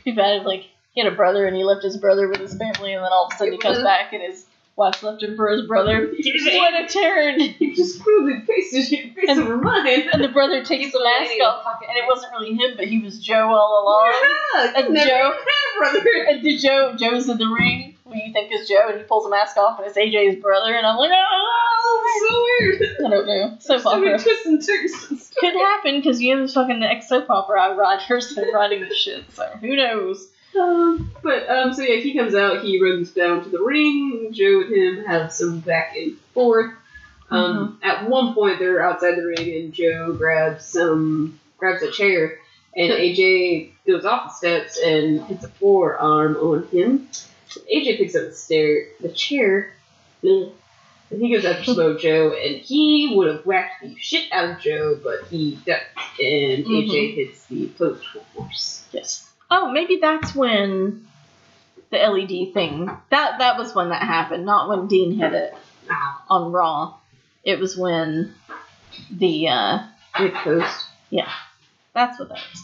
Too bad if like he had a brother and he left his brother with his family, and then all of a sudden he comes back and his wife left him for his brother. What a turn! You just proved the face of shit face And- over mine. And the brother takes the mask off, and it wasn't really him, but he was Joe all along. Yeah, And Joe- had brother. And did Joe Joe's in the ring, who you think is Joe, and he pulls the mask off, and it's AJ's brother, and I'm like, oh, weird. I don't know. Soap opera. twists and turns. Could happen because you know the fucking ex soap opera writers been writing this shit, so who knows? Um, but um, so yeah, he comes out. He runs down to the ring. Joe and him have some back and forth. Um, At one point, they're outside the ring, and Joe grabs some grabs a chair, and AJ goes off the steps and hits a forearm on him. AJ picks up the stair, the chair, ugh, and he goes after Smoke Joe, and he would have whacked the shit out of Joe, but he ducked, and AJ hits the post force. Yes. Oh, maybe that's when the LED thing. That that was when that happened, not when Dean hit it Ow. on Raw. It was when the uh Hit post. Yeah, that's what that was.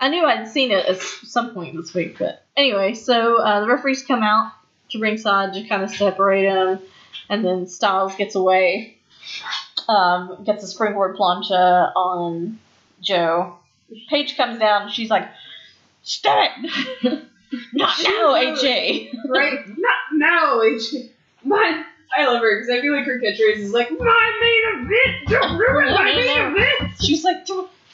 I knew I'd seen it at some point this week, but anyway, so uh, the referees come out to ringside to kind of separate them, and then Styles gets away, um, gets a springboard plancha on Joe. Paige comes down and she's like, "Stop it! Not now, AJ." right? Not now, AJ. My, I love her because I feel like her catchphrase is like, "My main event, don't ruin my main event." She's like,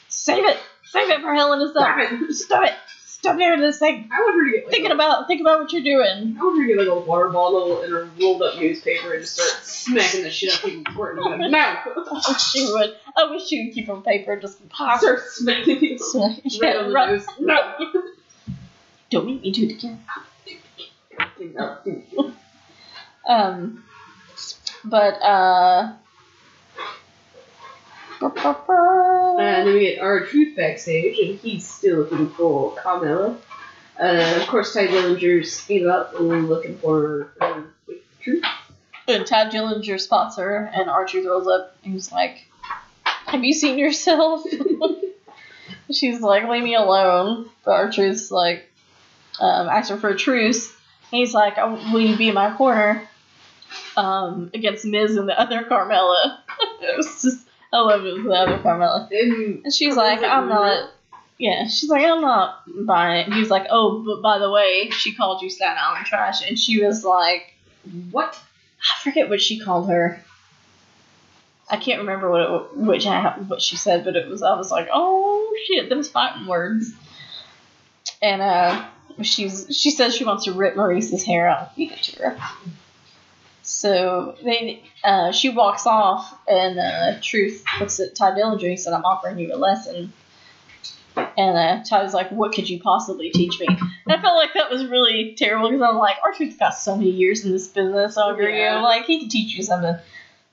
"Save it, save it for Hell in a Stop Cell. it. Stop it! Stop doing this thing. I want her to get like, Thinking a, about, think about what you're doing." I want her to get like a water bottle and a rolled up newspaper and just start smacking the shit out of people squirting in the mouth. I wish she would. I wish she would keep on paper and just pop. Start smacking people right Yeah, on the right. nose. No. Don't make me do it again. Um, but uh. And then we get R Truth backstage, and he's still looking for Carmella. Uh, of course, Tye Dillinger's speed up and looking for wait, truth. And Tye Dillinger spots her, and Archer throws up. And he's like, "Have you seen yourself?" She's like, "Leave me alone." But Archer's like, um, her for a truce. He's like, oh, "Will you be in my corner?" Um, against Miz and the other Carmella. it was just, I love it. The other Carmella. And And she's like, I'm not. Yeah, she's like, I'm not buying it. He's like, oh, but by the way, she called you Staten Island trash. And she was like, what? I forget what she called her. I can't remember what it, which what she said, but it was I was like, oh shit, those fighting words. And uh, she's she says she wants to rip Maryse's hair out feed it to her. So they uh, she walks off, and uh, Truth looks at Tye Dillinger and said, "I'm offering you a lesson." And uh, Tye's like, "What could you possibly teach me?" And I felt like that was really terrible because I'm like, Archer's got so many years in this business over Yeah. you. Like, he can teach you something.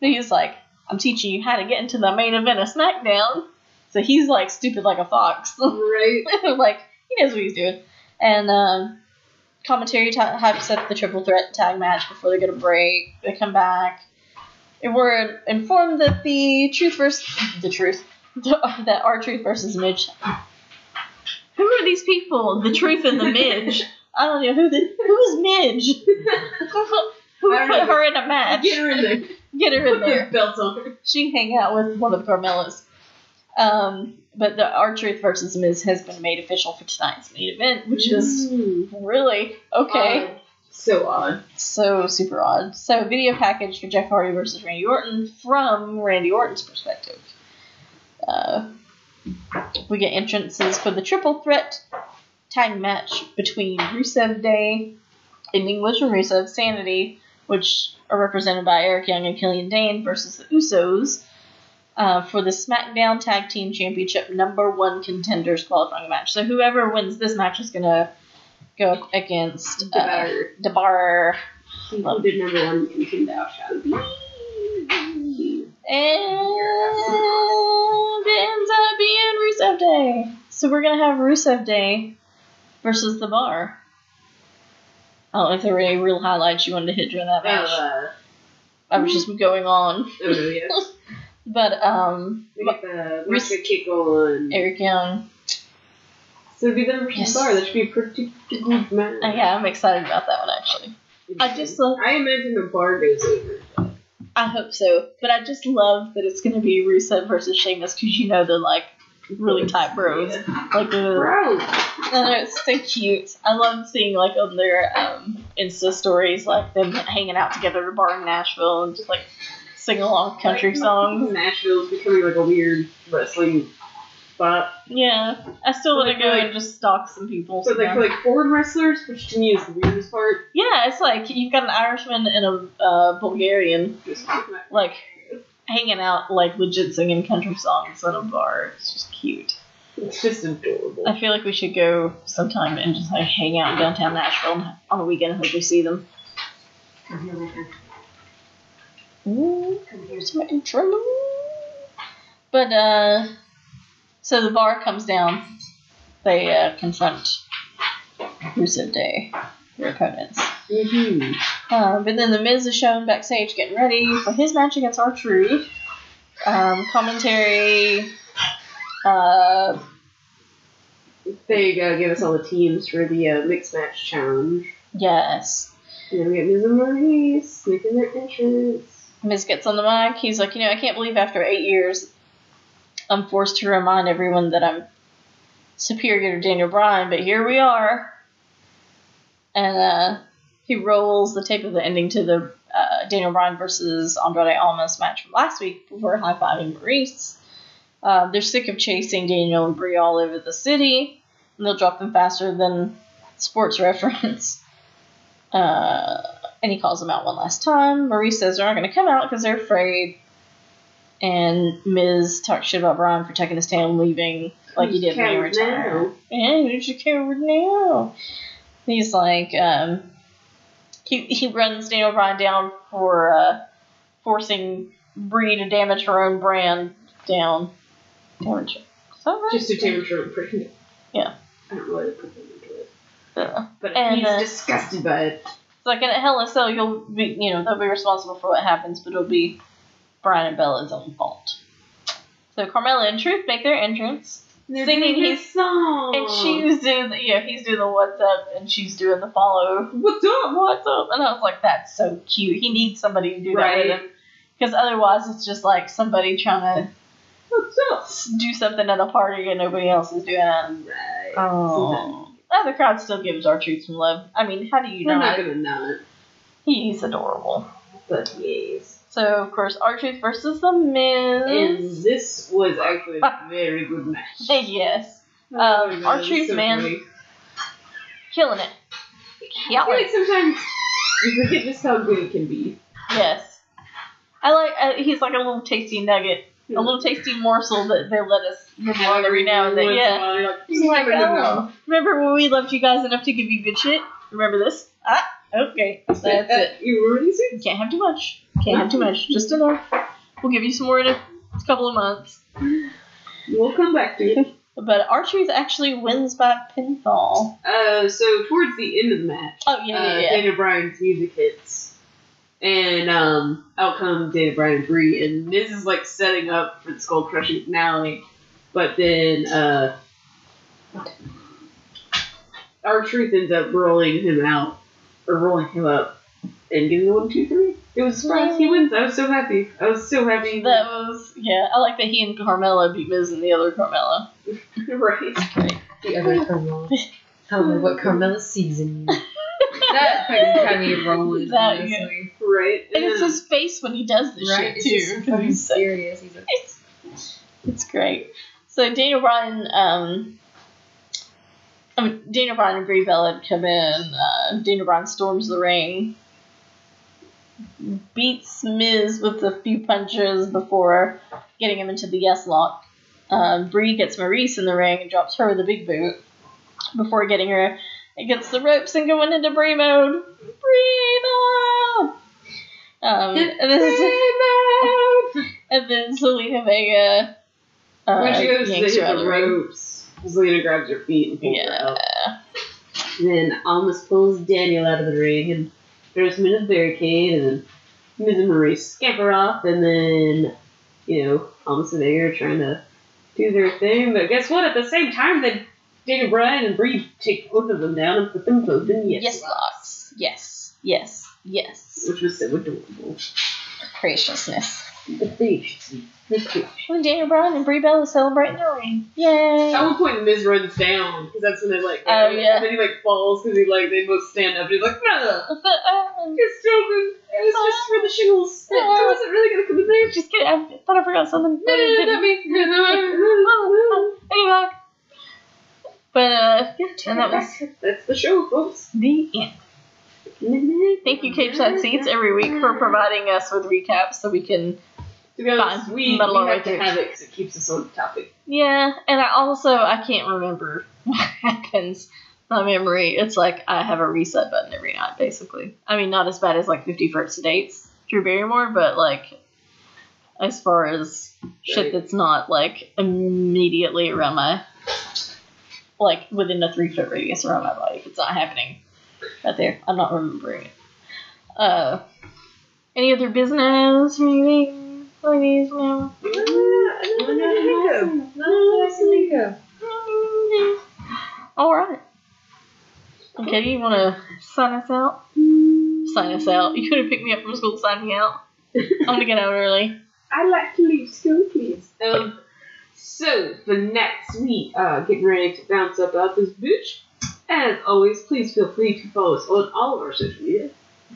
But he's like, I'm teaching you how to get into the main event of SmackDown. So he's like stupid like a fox. Right? like, he knows what he's doing. And um, commentary t- hypes up the triple threat tag match before they go to break. They come back. And we're informed that the truth versus the truth that R Truth versus Midge. Who are these people? The truth and the Midge. I don't know who the who is Midge. who put know. her in a match? Get her in there. Get her in there. the belts on her. She can hang out with one of the Carmellas. Um, but the R Truth versus Miz has been made official for tonight's main event, which is Mm. really okay. Odd. So odd. So super odd. So video package for Jeff Hardy versus Randy Orton from Randy Orton's perspective. Uh, we get entrances for the triple threat tag match between Rusev Day, in English and Rusev Sanity, which are represented by Eric Young and Killian Dain versus the Usos. Uh, for the SmackDown Tag Team Championship number one contenders qualifying match. So whoever wins this match is gonna go against uh, Debar. Debar He number one can thou shalt be. and it ends up being Rusev Day. So we're gonna have Rusev Day versus the Bar. I don't know if there were any real highlights you wanted to hit during that match. Uh, I was just going on, oh yeah. but um, We got the Russia kick on. Eric Young. So it'd be them versus Yes. Bar. That should be a pretty, pretty good match. Uh, yeah, I'm excited about that one actually. I just love. I imagine the bar goes over. I hope so, but I just love that it's gonna be Rusev versus Sheamus because you know they're like really tight bros. Yeah. Like they're Bro. And it's so cute. I love seeing like on their um, Insta stories, like them hanging out together at a bar in Nashville and just like sing along country songs. Nashville's becoming like a weird wrestling spot. Yeah, I still want to go like- and just stalk some people. But like somewhere. for like foreign wrestlers, which to me is the weirdest part. yeah, it's like you've got an Irishman and a uh, Bulgarian like hanging out, like legit singing country songs at a bar. It's just cute. It's just adorable. I feel like we should go sometime and just like hang out in downtown Nashville on the weekend and hopefully see them. Come here, Richard. Ooh, here's my intro. But uh, so the bar comes down. They uh, confront Rusev Day, their opponents. Mm-hmm. Uh, but then the Miz is shown backstage getting ready for his match against R Truth. Um, commentary. Uh, They uh, gave us all the teams for the uh, mixed match challenge. yes. And then we get Miz and Maryse making their entrance. Miz gets on the mic. He's like, you know, I can't believe after eight years, I'm forced to remind everyone that I'm superior to Daniel Bryan, but here we are. And uh, he rolls the tape of the ending to the uh, Daniel Bryan versus Andrade Almas match from last week before high fiving Maryse. Uh, they're sick of chasing Daniel and Brie all over the city, and they'll drop them faster than sports reference. Uh, and he calls them out one last time. Maryse says they're not going to come out because they're afraid. And Miz talks shit about Bryan for taking stand and leaving like he did when he retired. now. Yeah, your coward now? He's like, um, he, he runs Daniel Bryan down for uh, forcing Brie to damage her own brand down. Damage. Is that right? Just to damage her own brand. Yeah. I don't why put that into it. Uh, But And, he's uh, disgusted by it. Like in a Hell in a Cell, you'll be, you know, they'll be responsible for what happens, but it'll be Bryan and Bella's own fault. So Carmella and Truth make their entrance, They're singing his- song. and she's doing, the, yeah, he's doing the what's up, and she's doing the follow. What's up? What's up? And I was like, that's so cute. He needs somebody to do that with him, because otherwise it's just like somebody trying What's up? to do something at a party and nobody else is doing it. Right. Oh. Oh, the crowd still gives R Truth some love. I mean, how do you We're not? not gonna not. He's adorable. But yes. So of course, R-Truth versus the Miz. And this was actually a very good match. yes, Oh Um, R Truth so man- funny. killing it. I Yeah. feel like sometimes you forget just how good he can be. Yes. I like. Uh, he's like a little tasty nugget, a little tasty morsel that they let us have every now and then. Once in a Yeah. like, He's like, never know. oh, remember when we loved you guys enough to give you good shit? Remember this? Ah, okay, that's it. You already? You can't have too much. Can't have too much. Just enough. We'll give you some more in a couple of months. We'll come back to you. But Truth actually wins by pinfall. Uh, so towards the end of the match, Oh yeah, uh, yeah, yeah. Daniel Bryan's music hits, and um, out come Daniel Bryan and Brie, and Miz is like setting up for the skull crushing finale, but then uh, R Truth ends up rolling him out or rolling him up and getting the one, two, three. It was a surprise. He wins. I was so happy. I was so happy. That was yeah. I like that he and Carmella beat Miz and the other Carmella. right. Great. The other Carmella. Tell me what Carmella sees in you. That fucking got me rolling, That- honestly. Right. And it's his face when he does this Right? shit It's too. just 'cause fucking he's so- serious. He's like, It's great. So Daniel Bryan, um, I mean, Daniel Bryan and Brie Bella come in. Uh, Daniel Bryan storms the ring, beats Miz with a few punches before getting him into the yes lock. Uh, Brie gets Maryse in the ring and drops her with a big boot before getting her against the ropes and going into Brie mode. Brie mode. Um, and then, and then Zelina Vega. Uh, when she goes yanks out the ropes, Zelina grabs her feet and pulls her Yeah. out. Then Almas pulls Daniel out of the ring and throws him in the barricade, and then Miz and Maryse scamper off, and then, you know, Almas and Vega are trying to do their thing, but guess what? At the same time, then Daniel Bryan and Brie take both of them down and put them both in yes, Yes, locks. Yes. Yes. Yes. Which was so adorable. Graciousness. The fish. The fish. When Daniel Bryan and Brie Bella are celebrating the ring. Yay! At one point, Miz runs down because that's when they like. Oh, yeah. And then he like falls because he like they both stand up. And he's like, "No, Um, you're still good. It was just for the shingles. I wasn't really gonna come in there. Just kidding. I thought I forgot something. No, no, no, not me. No, no. Anyway. But uh, yeah, and that was That's the show, folks. the end. Thank you, Cageside Seats, every week for providing us with recaps so we can. To be honest, Fine. we, we have to have it because it keeps us on topic. Yeah, and I also I can't remember what happens. My memory, it's like I have a reset button every night, basically. I mean, not as bad as like Fifty First Dates, Drew Barrymore, but like as far as shit that's not like immediately around my like within a three foot radius around my body. If it's not happening right there, I'm not remembering it. Uh, any other business? Maybe. Ladies, no. All right. Okay, you want to sign us out? Sign us out. You could have picked me up from school, sign me out. I'm gonna get out early. I'd like to leave school, please. Um, so for next week, uh, getting ready to bounce up out this bitch. As always, please feel free to follow us on all of our social media.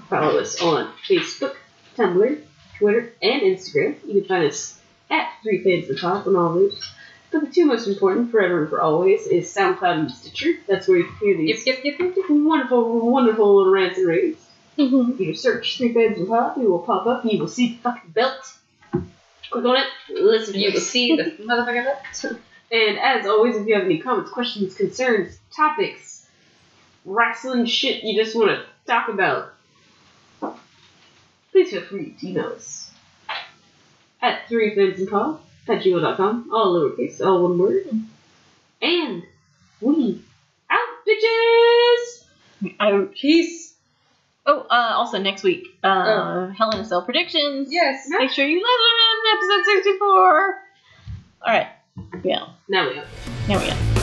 Follow us on Facebook, Tumblr, Twitter, and Instagram. You can find us at Three Fans the Top on all those. But the two most important, forever and for always, is SoundCloud and Stitcher. That's where you can hear these yep, yep, yep. wonderful, wonderful little rants and raves. Mhm. If you search Three Fans and Top, it will pop up. You will see the fucking belt. Click on it. Listen to You it. will see the motherfucker that. And as always, if you have any comments, questions, concerns, topics, wrestling shit you just want to talk about, please feel free to email us at three fins and pod at gmail.com, all lowercase, all one word. And we out, bitches! I, Peace. Oh, uh, also next week, uh, Hell in a Cell predictions. Yes. Make sure you listen to episode 64. All right. Yeah. Now we out. Here we go.